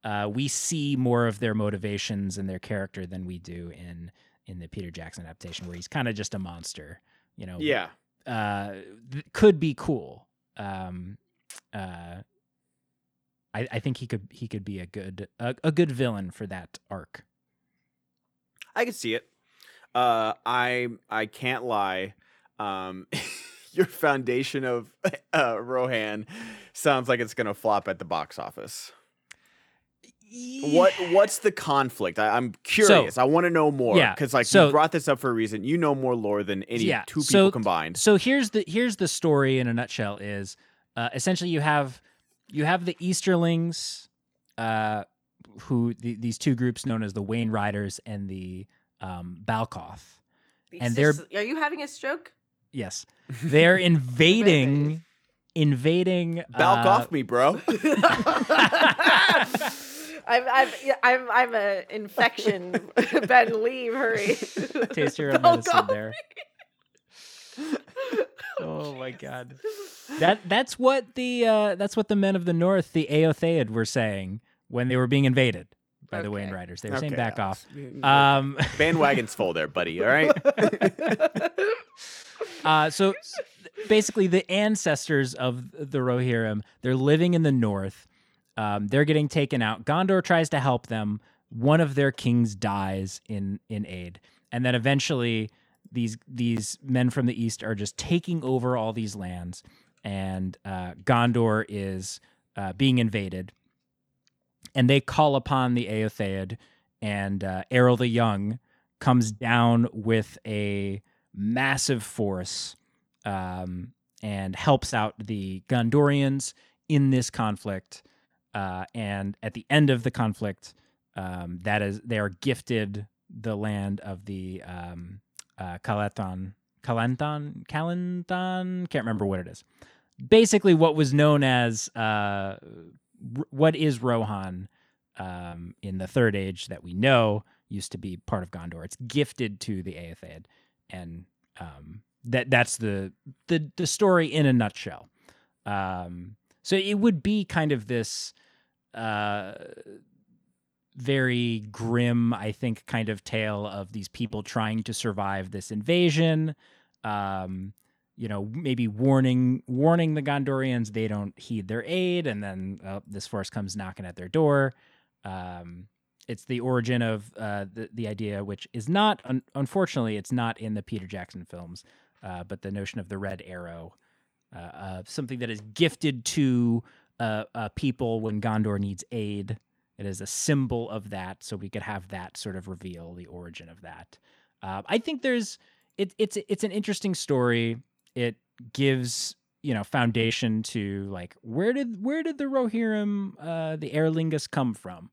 uh, we see more of their motivations and their character than we do in in the Peter Jackson adaptation, where he's kind of just a monster. You know, yeah. uh, th- could be cool. Um, uh, I, I think he could he could be a good a, a good villain for that arc. I can see it. Uh, I I can't lie. Um, your foundation of uh, Rohan sounds like it's gonna flop at the box office. What what's the conflict? I, I'm curious. I want to know more. yeah, because like so- you brought this up for a reason. You know more lore than any Yeah, two people so- combined. So here's the here's the story in a nutshell is uh, essentially you have you have the Easterlings, uh, who the, these two groups known as the Wainriders and the um, Balchoth. The And they're- sis- Are you having a stroke? Yes, they're invading invading. Balk uh, off me, bro. I'm I'm yeah, I'm I'm a infection. ben, leave, hurry. Taste your own Don't medicine go. there. Oh my god. That that's what the uh that's what the men of the north, the Eotheod, were saying when they were being invaded by the Wainriders. They were saying Okay, back off. Um Bandwagon's full there, buddy. All right. Uh, so basically, the ancestors of the Rohirrim, they're living in the north. Um, they're getting taken out. Gondor tries to help them. One of their kings dies in in aid, and then eventually, these these men from the east are just taking over all these lands, and uh, Gondor is uh, being invaded. And they call upon the Eotheod, and uh, Eorl the Young comes down with a massive force um, and helps out the Gondorians in this conflict. Uh, and at the end of the conflict, um, that is, they are gifted the land of the um, uh, Kalantan, can't remember what it is. Basically, what was known as uh, what is Rohan um, in the Third Age that we know used to be part of Gondor. It's gifted to the Eotheod, and um, that that's the the the story in a nutshell. Um, so it would be kind of this uh, very grim, I think, kind of tale of these people trying to survive this invasion. Um, you know, maybe warning warning the Gondorians they don't heed their aid, and then uh, this force comes knocking at their door. Um, it's the origin of uh, the the idea, which is not un- unfortunately, it's not in the Peter Jackson films, uh, but the notion of the red arrow, uh, something that is gifted to uh, uh, people when Gondor needs aid. It is a symbol of that, so we could have that sort of reveal the origin of that. I think there's it, it's it's an interesting story. It gives you know foundation to like where did where did the Rohirrim, uh, the Eorlingas, come from?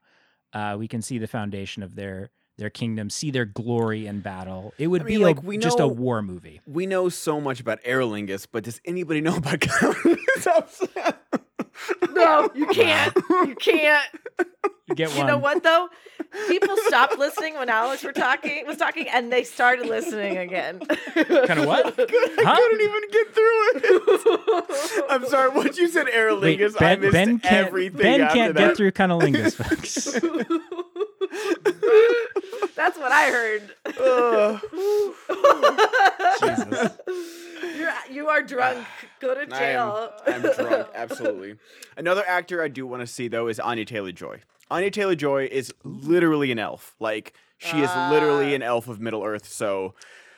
Uh, we can see the foundation of their their kingdom, see their glory in battle. It would I mean, be like, a, we just a know- war movie. we know so much about Aerlingus, but does anybody know about? No, you can't. You can't. You get You know what though? People stopped listening when Alex were talking was talking, and they started listening again. Kind of what? I Huh? couldn't even get through it. I'm sorry. What you said Wait, Aerlingus, I ben, missed ben can't, everything ben after can't that. get through cunnilingus, folks. That's what I heard. Ugh. Jesus. You're you are drunk. Go to I am, jail. I'm drunk, absolutely. Another actor I do want to see though is Anya Taylor Joy. Anya Taylor Joy is literally an elf. Like she is literally Ah. an elf of Middle Earth. So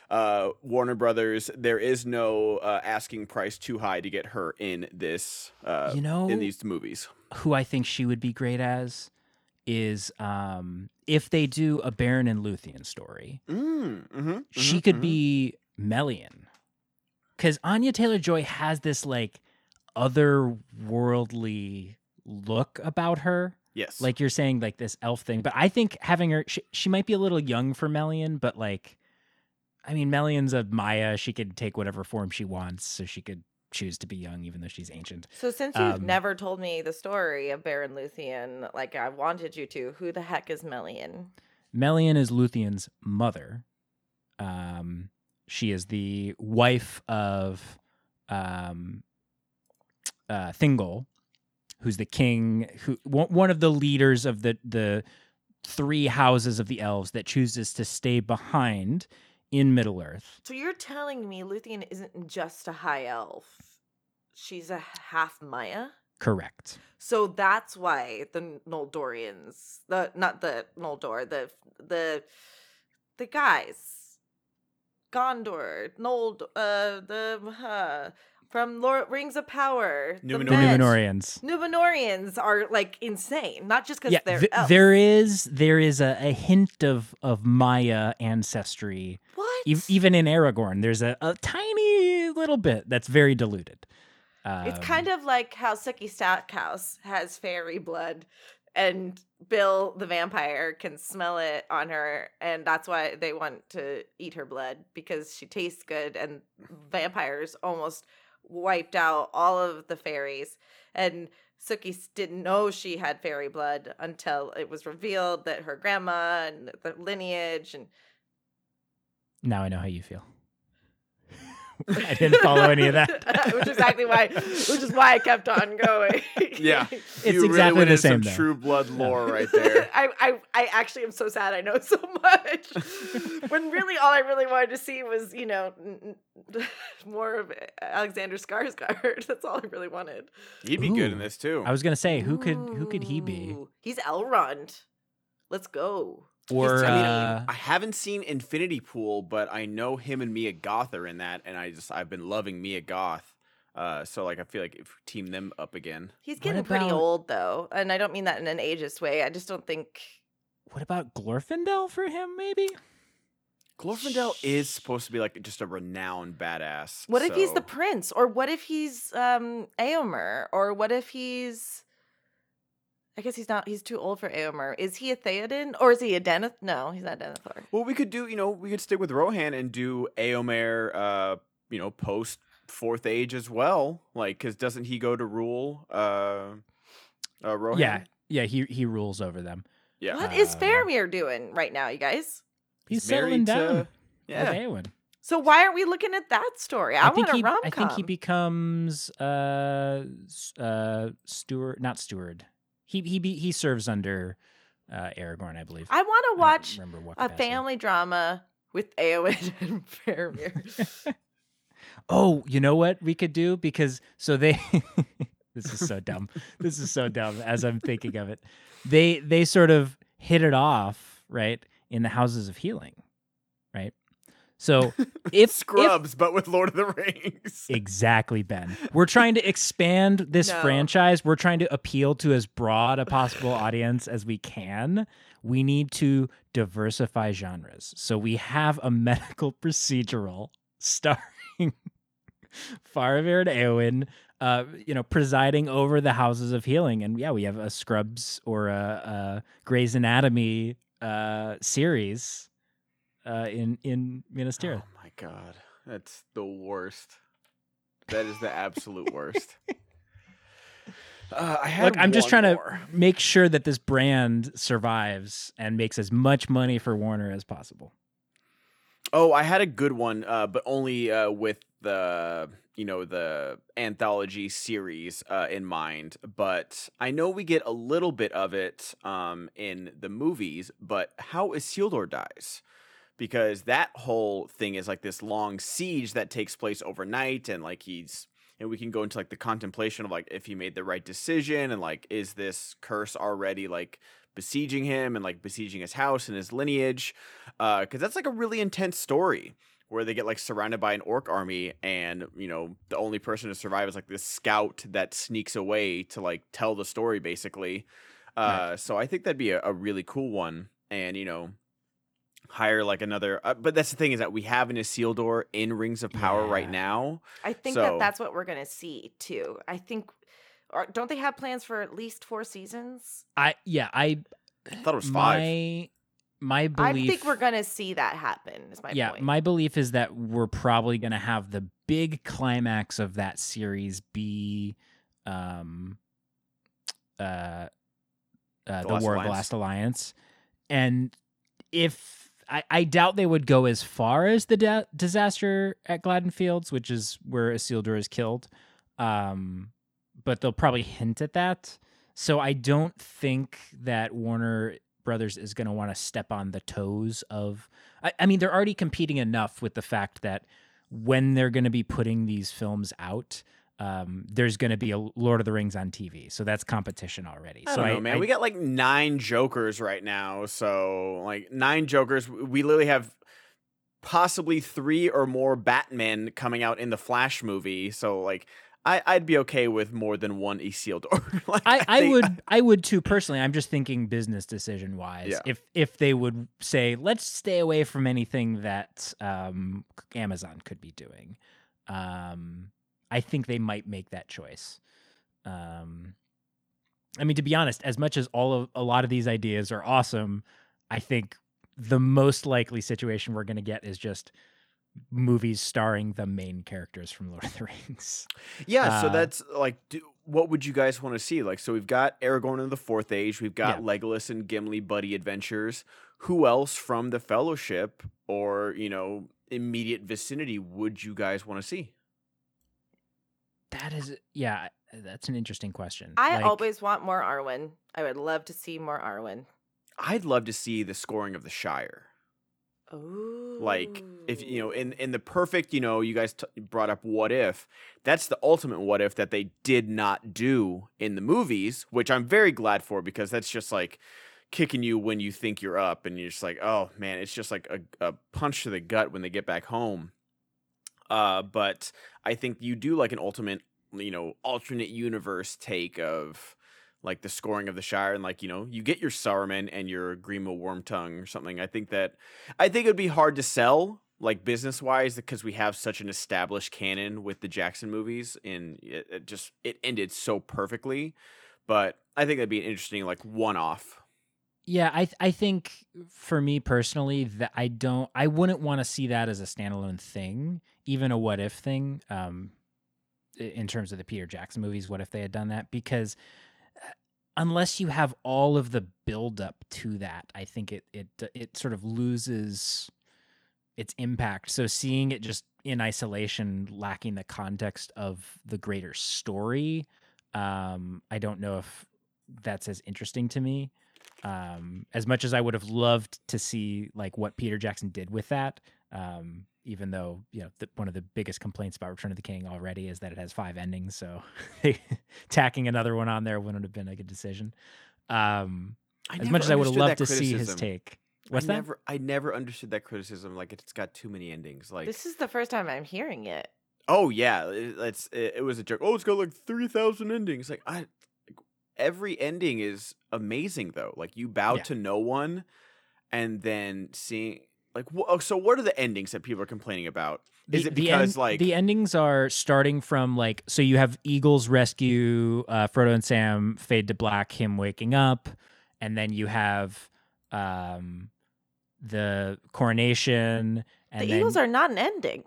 uh, Warner Brothers, there is no uh, asking price too high to get her in this. Uh, You know- in these movies. Who I think she would be great as is um, if they do a Beren and Luthien story, Mm, hmm she could be Melian. Because Anya Taylor Joy has this like otherworldly look about her. Yes. Like you're saying, like this elf thing. But I think having her, she, she might be a little young for Melian, but like, I mean, Melian's a Maia. She could take whatever form she wants, so she could choose to be young, even though she's ancient. So since you've Um, never told me the story of Beren Luthien, like I wanted you to, who the heck is Melian? Melian is Luthien's mother. Um, she is the wife of um, uh, Thingol, who's the king, who one of the leaders of the the three houses of the elves that chooses to stay behind in Middle Earth. So you're telling me Luthien isn't just a high elf. She's a half Maia? Correct. So that's why the Noldorians, the not the Noldor, the the the guys, Gondor, Nold, uh, the uh, from Lord Rings of Power, the Numenor. The men- Numenoreans. Numenoreans are like insane, not just because Yeah, they're th- elves. there is there is a, a hint of of Maia ancestry what E- even in Aragorn, there's a, a tiny little bit that's very diluted. It's Um, kind of like how Sookie Stackhouse has fairy blood, and Bill the vampire can smell it on her, and that's why they want to eat her blood because she tastes good, and vampires almost wiped out all of the fairies, and Sookie didn't know she had fairy blood until it was revealed that her grandma and the lineage and Now I know how you feel. I didn't follow any of that. which is exactly why, which is why I kept on going. Yeah. It's You exactly went the into some same, though. True blood Yeah. lore right there. I, I, I actually am so sad I know so much. when really all I really wanted to see was, you know, n- n- more of Alexander Skarsgård. That's all I really wanted. He'd be good in this too. I was gonna say who could who could he be? He's Elrond. Let's go. Or I mean, uh, I haven't seen Infinity Pool, but I know him and Mia Goth are in that, and I just I've been loving Mia Goth. Uh, so like I feel like if we team them up again, He's What getting pretty old though, and I don't mean that in an ageist way. I just don't think. what about Glorfindel for him? Maybe. Glorfindel is supposed to be like just a renowned badass. What if he's the prince, or what if he's um Eomer, or what if he's? I guess he's not. He's too old for Eomer. Is he a Theoden, or is he a Deneth? No, he's not Denethor. Well, we could do, you know, we could stick with Rohan and do Eomer, uh, you know, post fourth age as well. Like, because doesn't he go to rule, uh, uh Rohan? Yeah, yeah. He he rules over them. yeah. What is Uh, Faramir doing right now, you guys? He's, He's settling down. to- with Yeah. Eowyn. So why aren't we looking at that story? I, think want a he. rom I think he becomes uh uh steward, not steward. He he be, he serves under uh Aragorn, I believe. I want to watch a family drama with Eowyn and Faramir. Oh, you know what we could do because so they this is so dumb. This is so dumb as I'm thinking of it. They they sort of hit it off, right? In the houses of healing. So if Scrubs, but with Lord of the Rings. exactly Ben. We're trying to expand this No. franchise. We're trying to appeal to as broad a possible audience as we can. We need to diversify genres. So we have a medical procedural starring Faramir and Eowyn, uh, you know, presiding over the houses of healing. And yeah, we have a Scrubs or a, a Grey's Anatomy uh, series uh, in in Minas Tirith. Oh my god, that's the worst. That is the absolute worst. Uh, I had Look, I'm just trying more. to make sure that this brand survives and makes as much money for Warner as possible. Oh, I had a good one, uh, but only uh, with the you know the anthology series uh, in mind. But I know we get a little bit of it um, in the movies. But how Isildur dies, because that whole thing is like this long siege that takes place overnight, and like he's and we can go into like the contemplation of like if he made the right decision, and like is this curse already like besieging him and like besieging his house and his lineage? Because that's like a really intense story where they get like surrounded by an orc army and you know the only person to survive is like this scout that sneaks away to like tell the story basically. Uh so i think that'd be a, a really cool one and you know hire like another uh, but that's the thing is that we have an Isildur in Rings of Power right now I think So- that that's what we're gonna see too. I think, or don't they have plans for at least four seasons? I yeah, I I thought it was five my my belief I think we're gonna see that happen. Is my yeah, point. my belief is that we're probably going to have the big climax of that series be um uh uh the, Last War of the Last Alliance. And if I, I doubt they would go as far as the disaster at Gladden Fields, which is where Isildur is killed. Um, but they'll probably hint at that. So I don't think that Warner Brothers is going to want to step on the toes of. I, I mean, they're already competing enough with the fact that when they're going to be putting these films out, um, there's going to be a Lord of the Rings on TV. So that's competition already. I so know, man. we got like nine Jokers right now, so like nine Jokers. We literally have possibly three or more Batman coming out in the Flash movie. So like, I I'd be okay with more than one Isildur. like, I, I think- would I would too personally. I'm just thinking business decision wise. Yeah. If if they would say let's stay away from anything that um, Amazon could be doing, um, I think they might make that choice. Um, I mean, to be honest, as much as all of a lot of these ideas are awesome, I think the most likely situation we're going to get is just movies starring the main characters from Lord of the Rings. Yeah, so Uh, that's like, do, what would you guys want to see? Like, so we've got Aragorn in the Fourth Age, we've got Yeah. Legolas and Gimli buddy adventures. Who else from the Fellowship or you know immediate vicinity would you guys want to see? That is, yeah, that's an interesting question. I Like, always want more Arwen. I would love to see more Arwen. I'd love to see the scouring of the Shire. Oh, like if you know in in the perfect you know you guys t- brought up what if that's the ultimate what if that they did not do in the movies which i'm very glad for because that's just like kicking you when you think you're up and you're just like oh man it's just like a, a punch to the gut when they get back home uh but i think you do like an ultimate you know alternate universe take of like the scouring of the Shire, and like you know, you get your Saruman and your Grima Wormtongue or something. I think that I think it would be hard to sell like business wise because we have such an established canon with the Jackson movies, and it, it just it ended so perfectly. But I think that'd be an interesting like one off. Yeah, I th- I think for me personally that I don't I wouldn't want to see that as a standalone thing, even a what if thing. Um, in terms of the Peter Jackson movies, what if they had done that? Because uh, unless you have all of the build up to that, I think it it it sort of loses its impact. So seeing it just in isolation, lacking the context of the greater story, um, I don't know if that's as interesting to me um as much as i would have loved to see like what peter jackson did with that um even though you know the, one of the biggest complaints about return of the king already is that it has five endings so tacking another one on there wouldn't have been a good decision um as much as i would have loved that to see his take what's I that Never, I never understood that criticism. Like it's got too many endings. Like this is the first time I'm hearing it. Oh yeah, it, it's it, it was a joke. Oh, it's got like three thousand endings. Like I, like, every ending is amazing though. Like you bow Yeah. to no one, and then seeing like wh- oh, so what are the endings that people are complaining about? Is The- it the because end- like the endings are starting from like so you have Eagles rescue uh, Frodo and Sam fade to black him waking up and then you have um the coronation and the then Eagles are not an ending.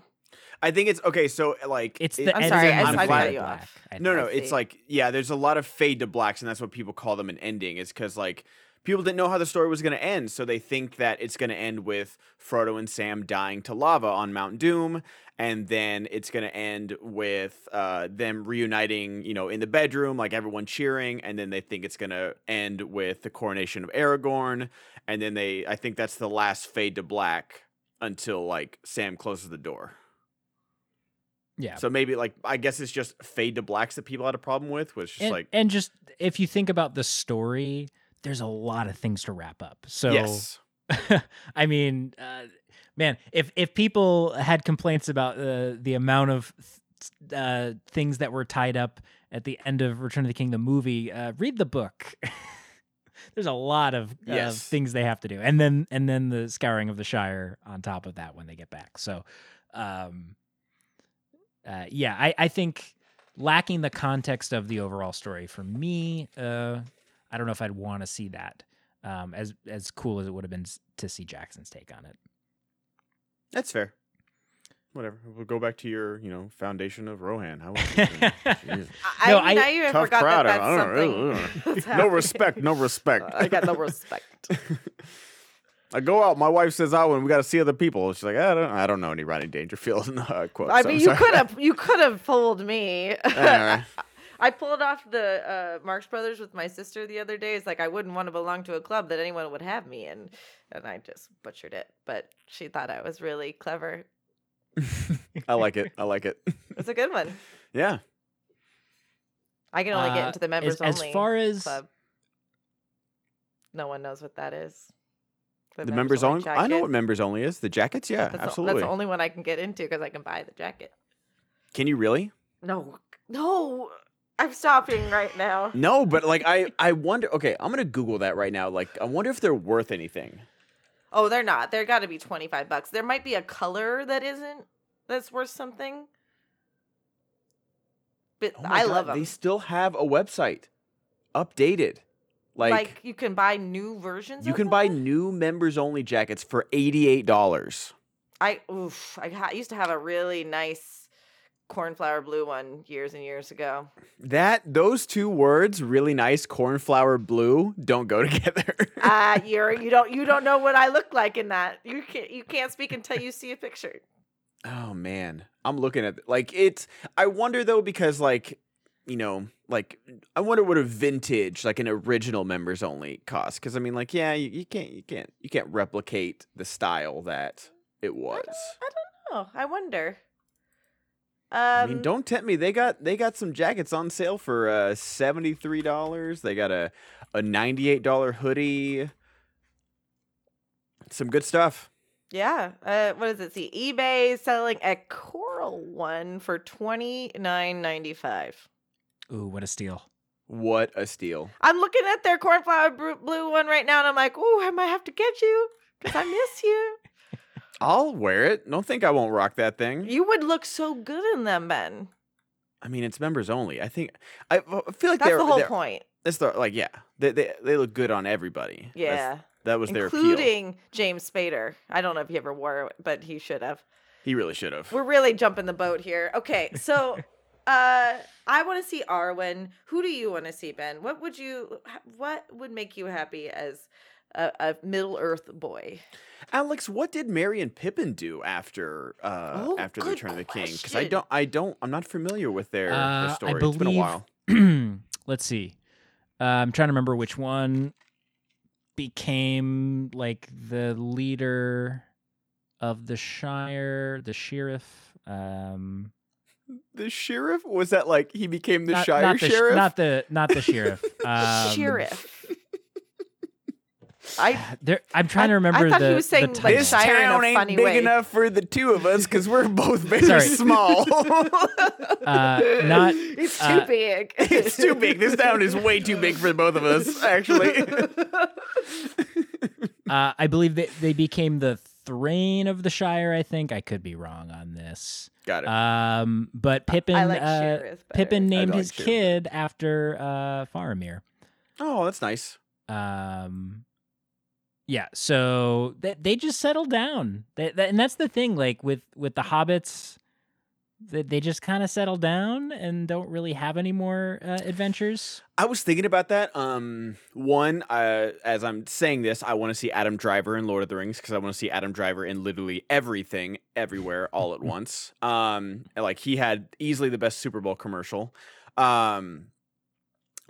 I think it's okay. So like it's it- the I'm sorry, on I- I Fade cut to you Black, off. I No, no, I it's like yeah, there's a lot of fade to blacks, and that's what people call them an ending. Is because like people didn't know how the story was going to end, so they think that it's going to end with Frodo and Sam dying to lava on Mount Doom, and then it's going to end with uh, them reuniting, you know, in the bedroom, like everyone cheering, and then they think it's going to end with the coronation of Aragorn, and then they, I think that's the last fade to black until like Sam closes the door. yeah So maybe like I guess it's just fade to blacks that people had a problem with, was just and, like and just if you think about the story there's a lot of things to wrap up so yes. I mean, uh, man, if if people had complaints about uh, the amount of th- uh, things that were tied up at the end of Return of the King, the movie, uh, read the book. There's a lot of, Yes. things they have to do, and then and then the scouring of the Shire on top of that when they get back. So, um, uh, yeah, I, I think lacking the context of the overall story for me, uh, I don't know if I'd want to see that um, as as cool as it would have been to see Jackson's take on it. That's fair. Whatever. We'll go back to your, you know, foundation of Rohan. How was it? Jeez. I, No, I, I- now you Tough forgot crowd. that I that's don't know. something. no respect. No respect. I got no respect. I go out. My wife says out when we got to see other people. She's like, I don't, I don't know any Rodney Dangerfield uh, quotes. I so mean, I'm you could have you could have fooled me. Anyway. I pulled off the uh, Marx Brothers with my sister the other day. It's like I wouldn't want to belong to a club that anyone would have me in, and I just butchered it. But she thought I was really clever. I like it. I like it. It's a good one. yeah. I can only get Uh, into the members as, as only far as club. No one knows what that is. The members only. I know what members only is. The jackets. Yeah, That's the- absolutely. that's the only one I can get into because I can buy the jacket. Can you really? No, no, I'm stopping right now. No, but like I, I wonder. Okay, I'm gonna Google that right now. Like, I wonder if they're worth anything. Oh, they're not. They're got to be 25 bucks. There might be a color that isn't that's worth something. But Oh I God, love them. They still have a website, updated. Like, Like, you can buy new versions you of can buy new members only jackets for eighty eight dollars. I oof, I ha- used to have a really nice cornflower blue one years and years ago. That those two words, really nice, cornflower blue, don't go together. Ah, you're you don't you don't know what I look like in that. You can't you can't speak until you see a picture. oh man, I'm looking at like it's. I wonder though because like you know like I wonder what a vintage like an original members only cost because I mean like yeah you, you can't you can't you can't replicate the style that it was. I don't know. I wonder. Um, I mean, don't tempt me. They got they got some jackets on sale for uh seventy three dollars. They got a a ninety eight dollar hoodie. Some good stuff. Yeah. Uh, what does it see? eBay selling a coral one for twenty nine ninety five. Ooh, what a steal. What a steal! I'm looking at their cornflower blue one right now, and I'm like, "Ooh, I might have to get you because I miss you. I'll wear it. Don't think I won't rock that thing. You would look so good in them, Ben. I mean, it's members only. I think I feel like That's they're the whole point. It's the like yeah. They they they look good on everybody. That's- Yeah, that was their appeal. including James Spader. I don't know if he ever wore it, but he should have. He really should have. We're really jumping the boat here. Okay, so uh I want to see Arwen. Who do you want to see, Ben? What would you what would make you happy as a, a Middle Earth boy? Alex, what did Merry and Pippin do after uh Oh, after the Return of the King? Because I don't I don't I'm not familiar with their, Uh, their I story. it's been a while. Let's see. Uh, I'm trying to remember which one became like the leader of the Shire, the sheriff. Um, The sheriff was that like he became the not, Shire not the sheriff? not the not the sheriff. Um, Sheriff. I There, I'm trying to remember I thought the. he was the saying, like, title. this Shire in a town ain't funny big way. enough for the two of us because we're both very Sorry. small. Uh, not- it's too uh, big. it's too big. This town is way too big for both of us. Actually, Uh, I believe that they became the Thain of the Shire. I think I could be wrong on this. got it. Um, but Pippin, I like uh, Pippin named like his Sheriff. kid after uh, Faramir. oh, that's nice. Um, yeah, so they they just settle down, they, that, and that's the thing. Like with with the hobbits, they, they just kind of settle down and don't really have any more uh, adventures. I was thinking about that. Um, one, uh, as I'm saying this, I want to see Adam Driver in Lord of the Rings because I want to see Adam Driver in literally everything, everywhere, all at once. Um, like he had easily the best Super Bowl commercial. Um,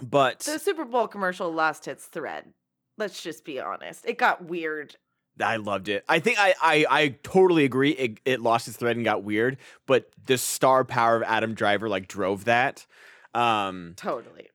but the Super Bowl commercial lost its thread. Let's just be honest. It got weird. I loved it. I think I I, I totally agree. It, it lost its thread and got weird, but the star power of Adam Driver like drove that. Um, Totally.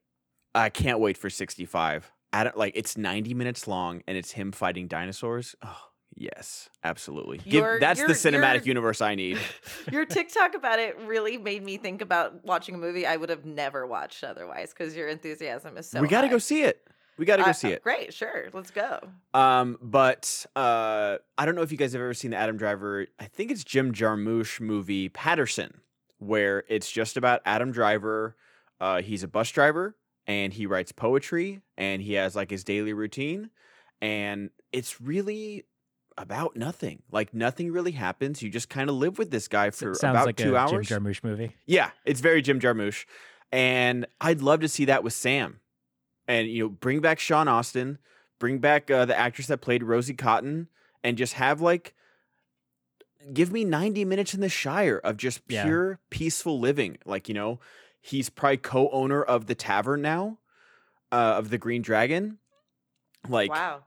I can't wait for 65. Adam, like it's 90 minutes long and it's him fighting dinosaurs. Oh, yes, absolutely. Give, Your- that's your- the cinematic your- universe I need. Your TikTok about it really made me think about watching a movie I would have never watched otherwise because your enthusiasm is so. we got to go see it. We got to go I- see it. Great, sure, let's go. Um, but uh, I don't know if you guys have ever seen the Adam Driver. I think it's Jim Jarmusch movie Paterson, where it's just about Adam Driver. Uh, he's a bus driver and he writes poetry and he has like his daily routine, and it's really about nothing. Like nothing really happens. You just kind of live with this guy for Sounds about like two a hours. Jim Jarmusch movie. Yeah, it's very Jim Jarmusch, and I'd love to see that with Sam, and you know, bring back Sean Astin, bring back uh, the actress that played Rosie Cotton, and just have like, give me ninety minutes in the Shire of just Yeah. pure peaceful living. Like you know, he's probably co-owner of the tavern now, uh, of the Green Dragon. Like, wow.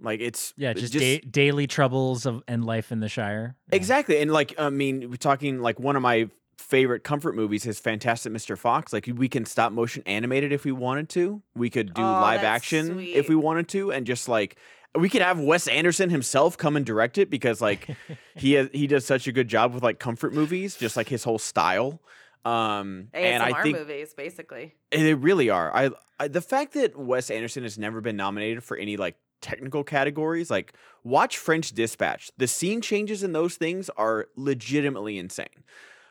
like it's Yeah, it's just, da- daily troubles of and life in the Shire. Yeah. Exactly. And like I mean, we're talking like one of my favorite comfort movies is Fantastic Mr. Fox. Like we can stop motion animate it if we wanted to. We could do Oh, live action if we wanted to and just like we could have Wes Anderson himself come and direct it because like he has, he does such a good job with like comfort movies, just like his whole style. Um ASMR and I think movies, basically. they really are. I, I the fact that Wes Anderson has never been nominated for any like technical categories, like watch French Dispatch. The scene changes in those things are legitimately insane.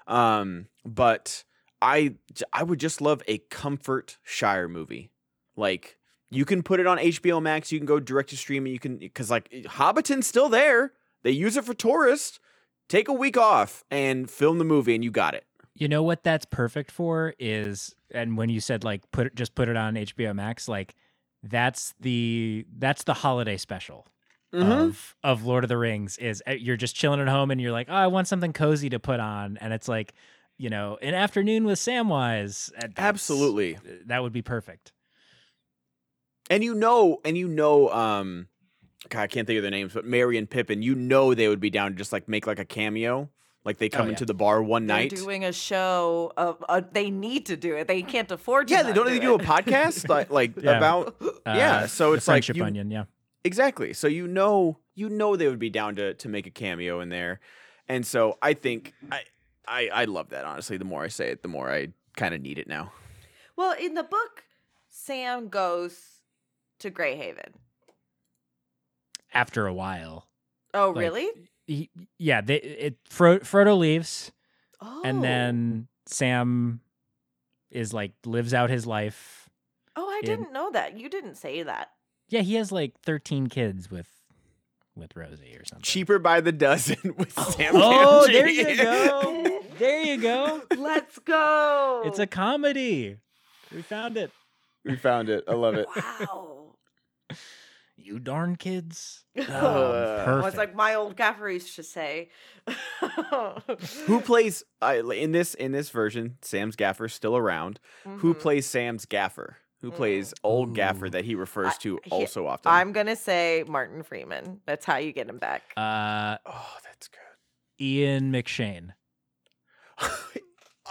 Um, but I I would just love a comfort Shire movie. Like you can put it on HBO Max, you can go direct to stream, and you can because like Hobbiton's still there. They use it for tourists. Take a week off and film the movie, and you got it. You know what that's perfect for is and when you said like put just put it on HBO Max, like that's the that's the holiday special Mm-hmm. of of Lord of the Rings is uh, you're just chilling at home and you're like, "Oh, I want something cozy to put on." And it's like, you know, an afternoon with Samwise. Absolutely. That would be perfect. And you know, and you know, um, God, I can't think of their names, but Merry and Pippin, you know, they would be down to just like make like a cameo, like they come yeah. into the bar one They're night. doing a show of. Uh, they need to do it. They can't afford to. yeah, they don't do they do a podcast like like Yeah. about yeah. Uh, So the it's like friendship you, onion, yeah. Exactly. So you know, you know, they would be down to to make a cameo in there, and so I think I I I love that. Honestly, the more I say it, the more I kind of need it now. Well, in the book, Sam goes to Greyhaven. After a while. Oh, Like, really? He, yeah, they it Fro- Frodo leaves Oh, and then Sam is like lives out his life. Oh, I in- didn't know that. You didn't say that. Yeah, he has like 13 kids with with Rosie or something. Cheaper by the dozen with Sam. Oh, Gamgee. there you go. There you go. Let's go. It's a comedy. We found it. we found it. I love it. wow. You darn kids. Uh, Oh, Well, it's like my old gaffer used to say. Who plays uh, in this in this version? Sam's gaffer still around. Who Mhm. plays Sam's gaffer? Who plays old gaffer that he refers I- to he- also often? I'm gonna say Martin Freeman. That's how you get him back. Uh, oh, that's good. Ian McShane.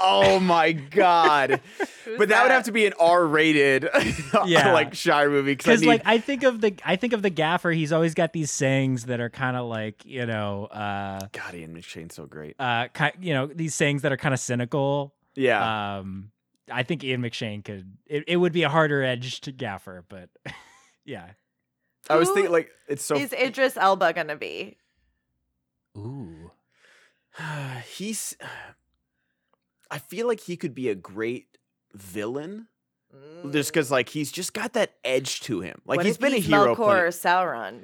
oh my god! Who's but that, would have to be an R-rated, Yeah. like Shire movie. Because Because like I think of the I think of the gaffer. He's always got these sayings that are kind of like you know uh God, Ian McShane's so great. uh ki- you know these sayings that are kind of cynical. Yeah, Um, I think Ian McShane could. It, it would be a harder edged gaffer, but yeah. I was thinking like it's so. Is Idris Elba gonna be? Ooh. he's. I feel like he could be a great villain, just Mm. because like he's just got that edge to him. Like What he's if been a hero. Melkor plenty- or Sauron.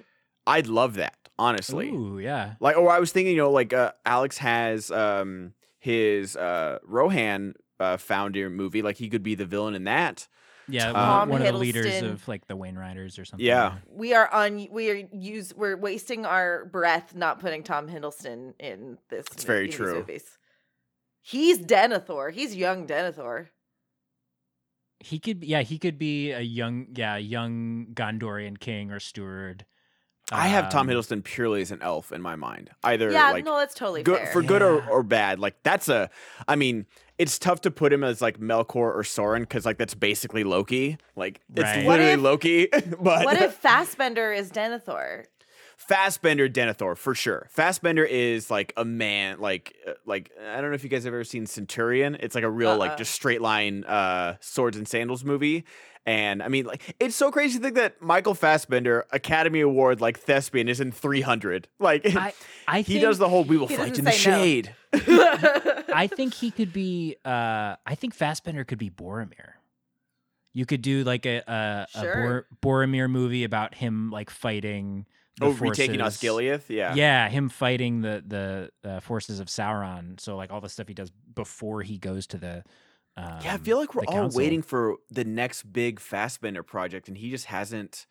I'd love that, honestly. Ooh, yeah. Like, oh, I was thinking, you know, like uh, Alex has um his uh Rohan uh founder movie, like he could be the villain in that. Yeah, one- Tom one of the leaders Hiddleston. of like the Wainriders or something. Yeah. We are on. We are use. We're wasting our breath not putting Tom Hiddleston in this. It's very true. Movies. He's Denethor. He's young Denethor. He could, yeah, he could be a young, yeah, young Gondorian king or steward. I have Tom Um, Hiddleston purely as an elf in my mind. Either Yeah, like no, that's totally good fair. for good or, or bad. Like that's a I mean, it's tough to put him as like Melkor or Sauron because like that's basically Loki. Like Right. it's What literally if- Loki. but what if Fassbender is Denethor? Fassbender Denethor for sure. Fassbender is like a man, like uh, like I don't know if you guys have ever seen Centurion. It's like a real Uh-uh. like just straight line uh swords and sandals movie. And I mean, like it's so crazy to think that Michael Fassbender, Academy Award like thespian, is in 300. Like I, I he think, does the whole "We will fight in the no. shade." I think he could be. uh I think Fassbender could be Boromir. You could do like a a, a Bor- Boromir movie about him like fighting. The Oh, retaking forces- Osgiliath. Yeah. Yeah, him fighting the the uh, forces of Sauron. So like all the stuff he does before he goes to the. Um, Yeah, I feel like we're all council. waiting for the next big Fassbender project, and he just hasn't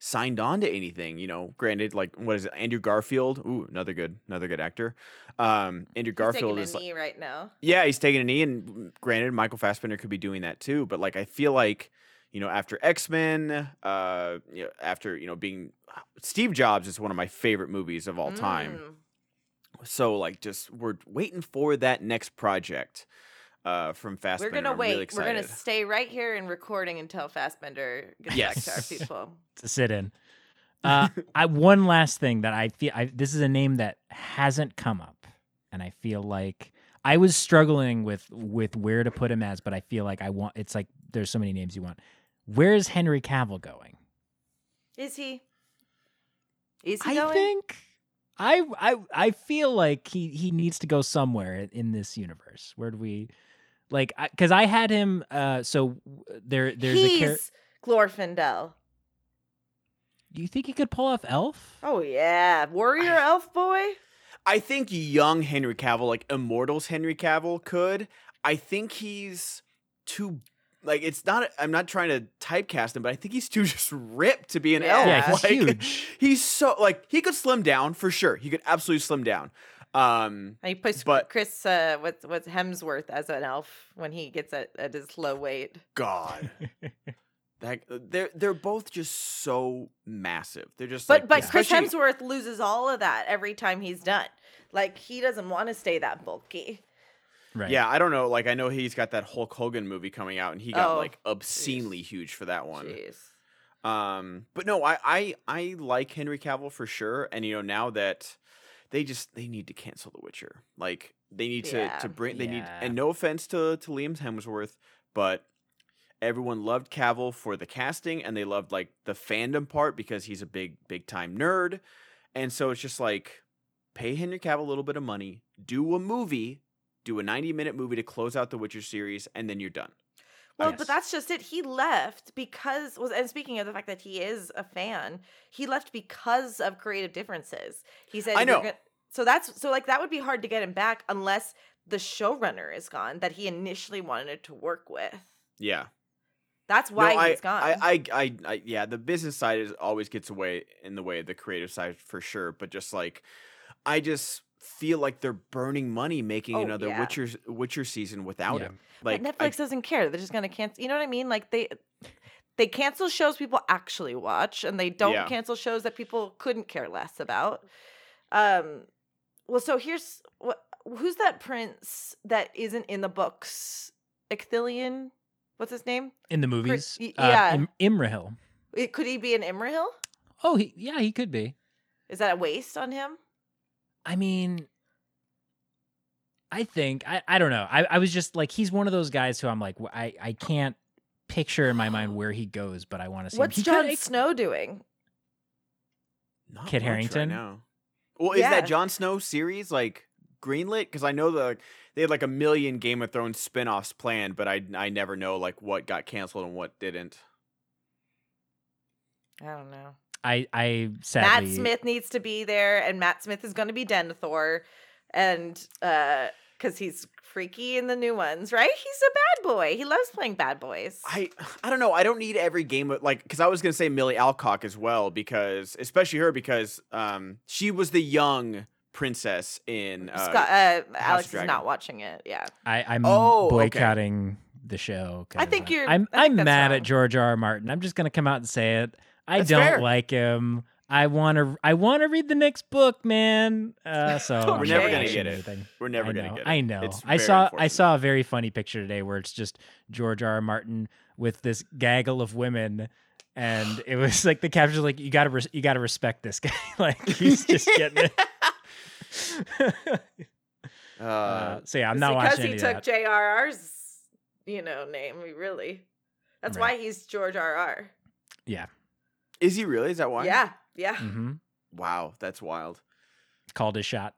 signed on to anything. You know, granted, like what is it, Andrew Garfield? Ooh, another good, another good actor. Um, Andrew He's Garfield is like, right now. yeah, he's taking a knee, and granted, Michael Fassbender could be doing that too. But like, I feel like you know, after X Men, uh, you know, after you know, being Steve Jobs is one of my favorite movies of all time. Mm. So like, just we're waiting for that next project. Uh, from Fassbender. We're gonna I'm wait. Really We're gonna stay right here in recording until Fassbender gets back to our people. to sit in. Uh, I one last thing that I feel I, this is a name that hasn't come up, and I feel like I was struggling with with where to put him as, but I feel like I want. It's like there's so many names you want. Where's Henry Cavill going? Is he? Is he I going? think I I I feel like he he needs to go somewhere in- in this universe. Where do we? Like, because I, had him. Uh, so there, there's He's a. Char- Glorfindel. do you think he could pull off Elf? Oh yeah, warrior elf boy. I think young Henry Cavill, like Immortals Henry Cavill, could. I think he's too like it's not. I'm not trying to typecast him, but I think he's too just ripped to be an elf. Yeah, he's like, huge. He's so like he could slim down for sure. He could absolutely slim down. Um, And he puts But- Chris uh, what's what's Hemsworth as an elf when he gets at, at his low weight. God, that they're they're both just so massive. They're just But like, but Chris Hemsworth loses all of that every time he's done. Like he doesn't want to stay that bulky. Right. Yeah, I don't know. Like I know he's got that Hulk Hogan movie coming out, and he got Oh, like obscenely huge for that one. Jeez. Um, but no, I, I I like Henry Cavill for sure, and you know now that they just they need to cancel The Witcher. Like they need to Yeah. to bring they need and no offense to to Liam Hemsworth, but everyone loved Cavill for the casting and they loved like the fandom part because he's a big big time nerd, and so it's just like pay Henry Cavill a little bit of money, do a movie, do a ninety minute movie to close out the Witcher series, and then you're done. Well, Yes. but that's just it. He left because was and speaking of the fact that he is a fan, he left because of creative differences. He said I know. gonna-" so that's so like that would be hard to get him back unless the showrunner is gone that he initially wanted to work with. Yeah. That's why no, I, he's gone. I, I, I, I, yeah, the business side is always gets away in the way of the creative side for sure. But just like, I just feel like they're burning money making Oh, another yeah. Witcher Witcher season without Yeah. him. Like, but I- Netflix doesn't care. They're just gonna cancel. You know what I mean? Like they they cancel shows people actually watch, and they don't Yeah. cancel shows that people couldn't care less about. Um, well, so here's what who's that prince that isn't in the books? Icthillian, what's his name? In the movies. y- uh, yeah. Im- Imrahil. It, could he be an Imrahil? Oh, he, yeah, he could be. Is that a waste on him? I mean, I think I, I don't know. I, I was just like he's one of those guys who I'm like I I can't picture in my mind where he goes, but I want to see. What's him. He Jon could- Snow doing? not Kit much Harington? Right now. Well, is Yeah. that Jon Snow series like greenlit? Because I know the they had like a million Game of Thrones spin-offs planned, but I I never know like what got canceled and what didn't. I don't know. I I sadly Matt Smith needs to be there, and Matt Smith is going to be Denethor, and uh, because he's freaky in the new ones, right? He's a bad boy. He loves playing bad boys. I I don't know. I don't need every game of like because I was gonna say Milly Alcock as well because especially her because um she was the young princess in uh, Scott, uh, Alex is not watching it. Yeah, I I'm Oh, okay. boycotting the show. I think you're- I'm I think I'm mad wrong. at George R. R. Martin. I'm just gonna come out and say it. I That's don't fair. like him. I want to. I want to read the next book, man. Uh, so I'm We're never gonna watching get it. anything. We're never gonna get it. I know. It's I saw. I saw a very funny picture today where it's just George R. R. Martin with this gaggle of women, and it was like the caption like, "You gotta, res- you gotta respect this guy. like he's just getting it." Uh, uh, so yeah, I'm It's not because watching he took that. J.R.R.'s, you know, name. We really, that's Right. why he's George R.R. yeah. Is he really? Is that why? Yeah, yeah, hmm Wow, that's wild. Called his shot.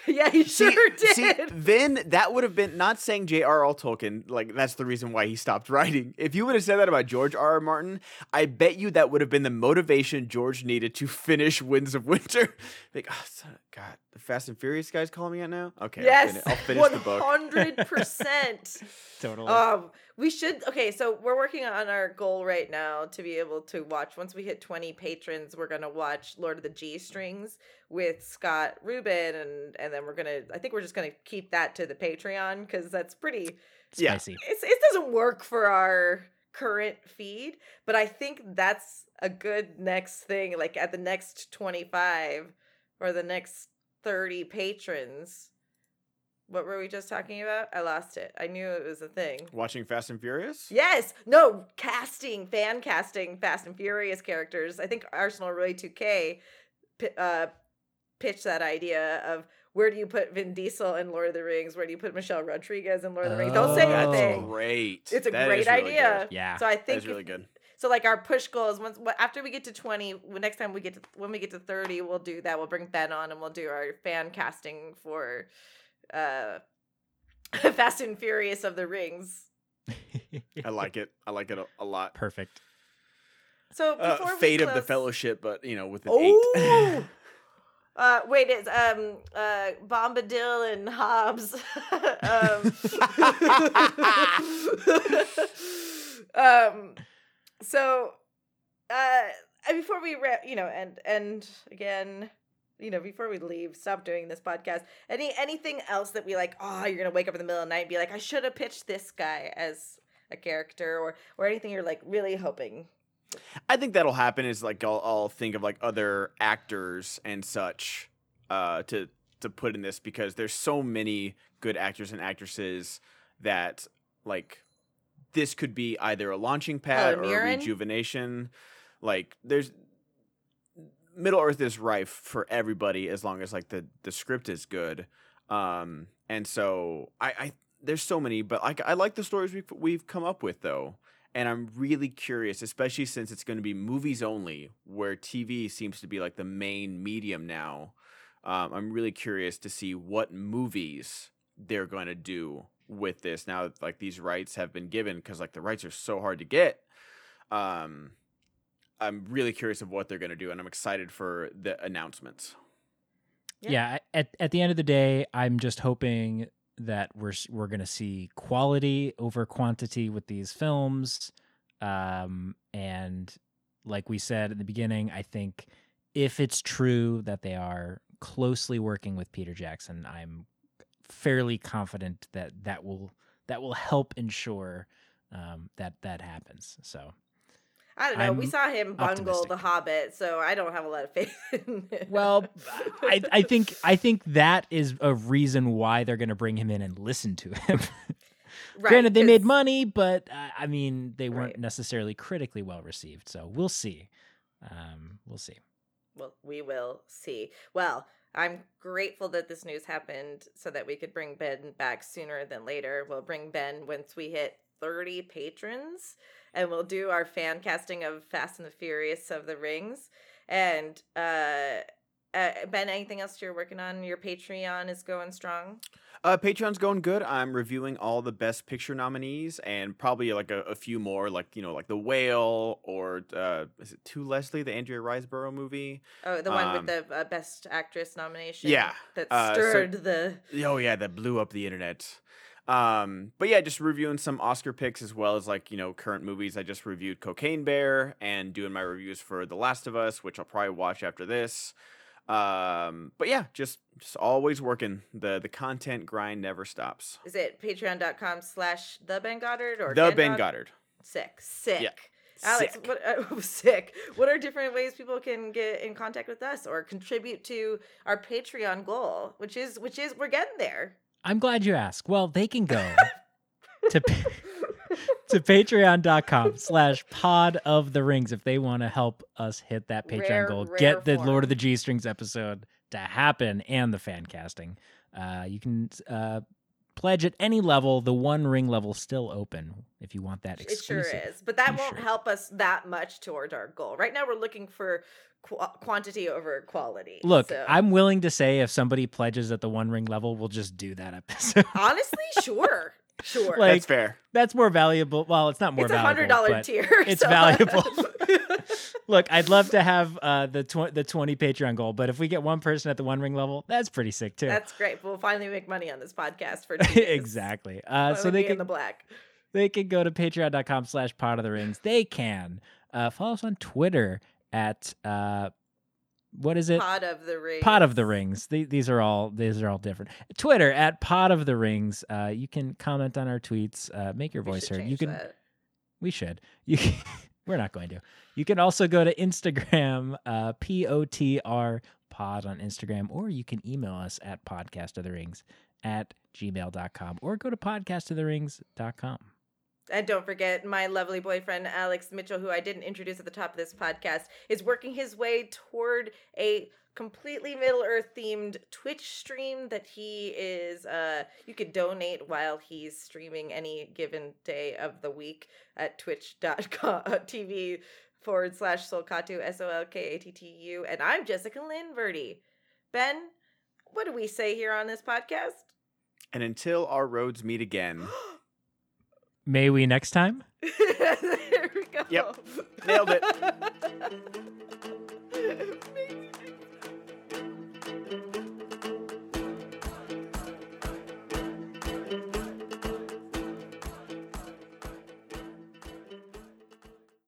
yeah. He See, sure did. see, then that would have been not saying J.R.R. Tolkien. Like that's the reason why he stopped writing. If you would have said that about George R. R. Martin, I bet you that would have been the motivation George needed to finish Winds of Winter. like, oh, son of- God, the Fast and Furious guys calling me out now. Okay, I'll yes, finish, I'll finish one the book. hundred percent. Totally. Um, we should okay. So we're working on our goal right now to be able to watch. Once we hit twenty patrons, we're gonna watch Lord of the G Strings with Scott Rubin, and and then we're gonna. I think we're just gonna keep that to the Patreon because that's pretty. yeah. Spicy. It's it doesn't work for our current feed, but I think that's a good next thing. Like at the next twenty five or the next thirty patrons. What were we just talking about? I lost it. I knew it was a thing. Watching Fast and Furious. Yes. No, casting, fan casting Fast and Furious characters. I think Arsenal Roy 2K uh, pitched that idea of where do you put Vin Diesel in Lord of the Rings? Where do you put Michelle Rodriguez in Lord of the Rings? Don't say Oh. That's anything. great. It's a That great really idea. good. Yeah. So I think is really if- good. so like our push goal is once after we get to 20 next time we get to when we get to 30 we'll do that we'll bring ben on and we'll do our fan casting for uh fast and furious of the rings I like it. I like it a, a lot. Perfect. so Uh, before we Fate of the Fellowship, but you know, with an oh eight. Uh, wait, it's um uh Bombadil and Hobbs. um, um, so uh, before we ra- you know, and and again, you know, before we leave, stop doing this podcast. Any anything else that we like? Oh, you're gonna wake up in the middle of the night and be like, I should have pitched this guy as a character, or or anything you're like really hoping I think that'll happen. Is like I'll, I'll think of like other actors and such uh, to to put in this because there's so many good actors and actresses that like this could be either a launching pad Helen or a rejuvenation. Like there's Middle Earth is rife for everybody as long as like the the script is good. Um, and so I, I there's so many, but like I like the stories we've we've come up with though, and I'm really curious, especially since it's going to be movies only, where TV seems to be like the main medium now. Um, I'm really curious to see what movies they're going to do with this now that like these rights have been given because like the rights are so hard to get. Um, I'm really curious of what they're going to do, and I'm excited for the announcements. Yeah. Yeah. At at the end of the day, I'm just hoping that we're we're gonna see quality over quantity with these films, um, and like we said at the beginning, I think if it's true that they are closely working with Peter Jackson, I'm fairly confident that that will that will help ensure um, that that happens. So I don't know. we I'm saw him bungle optimistic. the Hobbit, so I don't have a lot of faith. Well, I, I think I think that is a reason why they're going to bring him in and listen to him. Right, Granted, they made money, but uh, I mean, they weren't Right. necessarily critically well received. So we'll see. Um, we'll see. Well, we will see. Well, I'm grateful that this news happened so that we could bring Ben back sooner than later. We'll bring Ben once we hit 30 patrons and we'll do our fan casting of Fast and the Furious of the Rings. And uh, uh Ben, anything else you're working on? Your Patreon is going strong. Uh, Patreon's going good. I'm reviewing all the best picture nominees and probably like a, a few more, like you know, like The Whale or uh, is it To Leslie, the Andrea Riseborough movie? Oh, the one Um, with the uh, best actress nomination. Yeah, That uh, so- stirred the Oh yeah, that blew up the internet. Um, but yeah, just reviewing some Oscar picks as well as like you know current movies. I just reviewed Cocaine Bear and doing my reviews for The Last of Us, which I'll probably watch after this. Um, but yeah, just just always working. the The content grind never stops. is it patreon.com slash the Ben Goddard or The Ben Goddard? Goddard. Sick, sick. Yeah. Alex, Sick. what uh, sick? What are different ways people can get in contact with us or contribute to our Patreon goal, which is which is we're getting there. I'm glad you asked. Well, they can go to to patreon.com slash pod of the rings if they want to help us hit that Patreon Rare, goal. rare Get the Lord of the G Strings episode to happen and the fan casting. Uh, you can uh, pledge at any level. The one ring level still open if you want that exclusive. It sure is, but that won't help us that much towards our goal. Right now, we're looking for qu- quantity over quality. Look, so- I'm willing to say if somebody pledges at the one ring level, we'll just do that episode. honestly sure, sure. Like, That's fair. That's more valuable. Well, it's not more it's a hundred dollar tier. it's so- valuable. Look, I'd love to have uh, the tw- the twenty Patreon goal, but if we get one person at the one ring level, that's pretty sick too. That's great. We'll finally make money on this podcast for exactly. Uh, so they be in can the black. they can go to patreon.com slash pot of the rings. They can uh, follow us on Twitter at uh, what is it? Pod of the Rings. Pot of the Rings. The- These are all these are all different. Twitter at Pot of the Rings. Uh, you can comment on our tweets. Uh, make your We voice heard. You can. that. We should. You can, we're not going to. You can also go to Instagram, uh, P O T R pod on Instagram, or you can email us at podcast of the rings at gmail.com or go to podcastoftherings.com. And don't forget, my lovely boyfriend, Alex Mitchell, who I didn't introduce at the top of this podcast, is working his way toward a completely Middle Earth themed Twitch stream that he is, uh, you could donate while he's streaming any given day of the week at twitch.com TV forward slash Solkattu, S O L K A T T U. And I'm Jessica Lynn Verdi. Ben, what do we say here on this podcast? And until our roads meet again, May we next time? there we go. Yep. Nailed it. Thank you.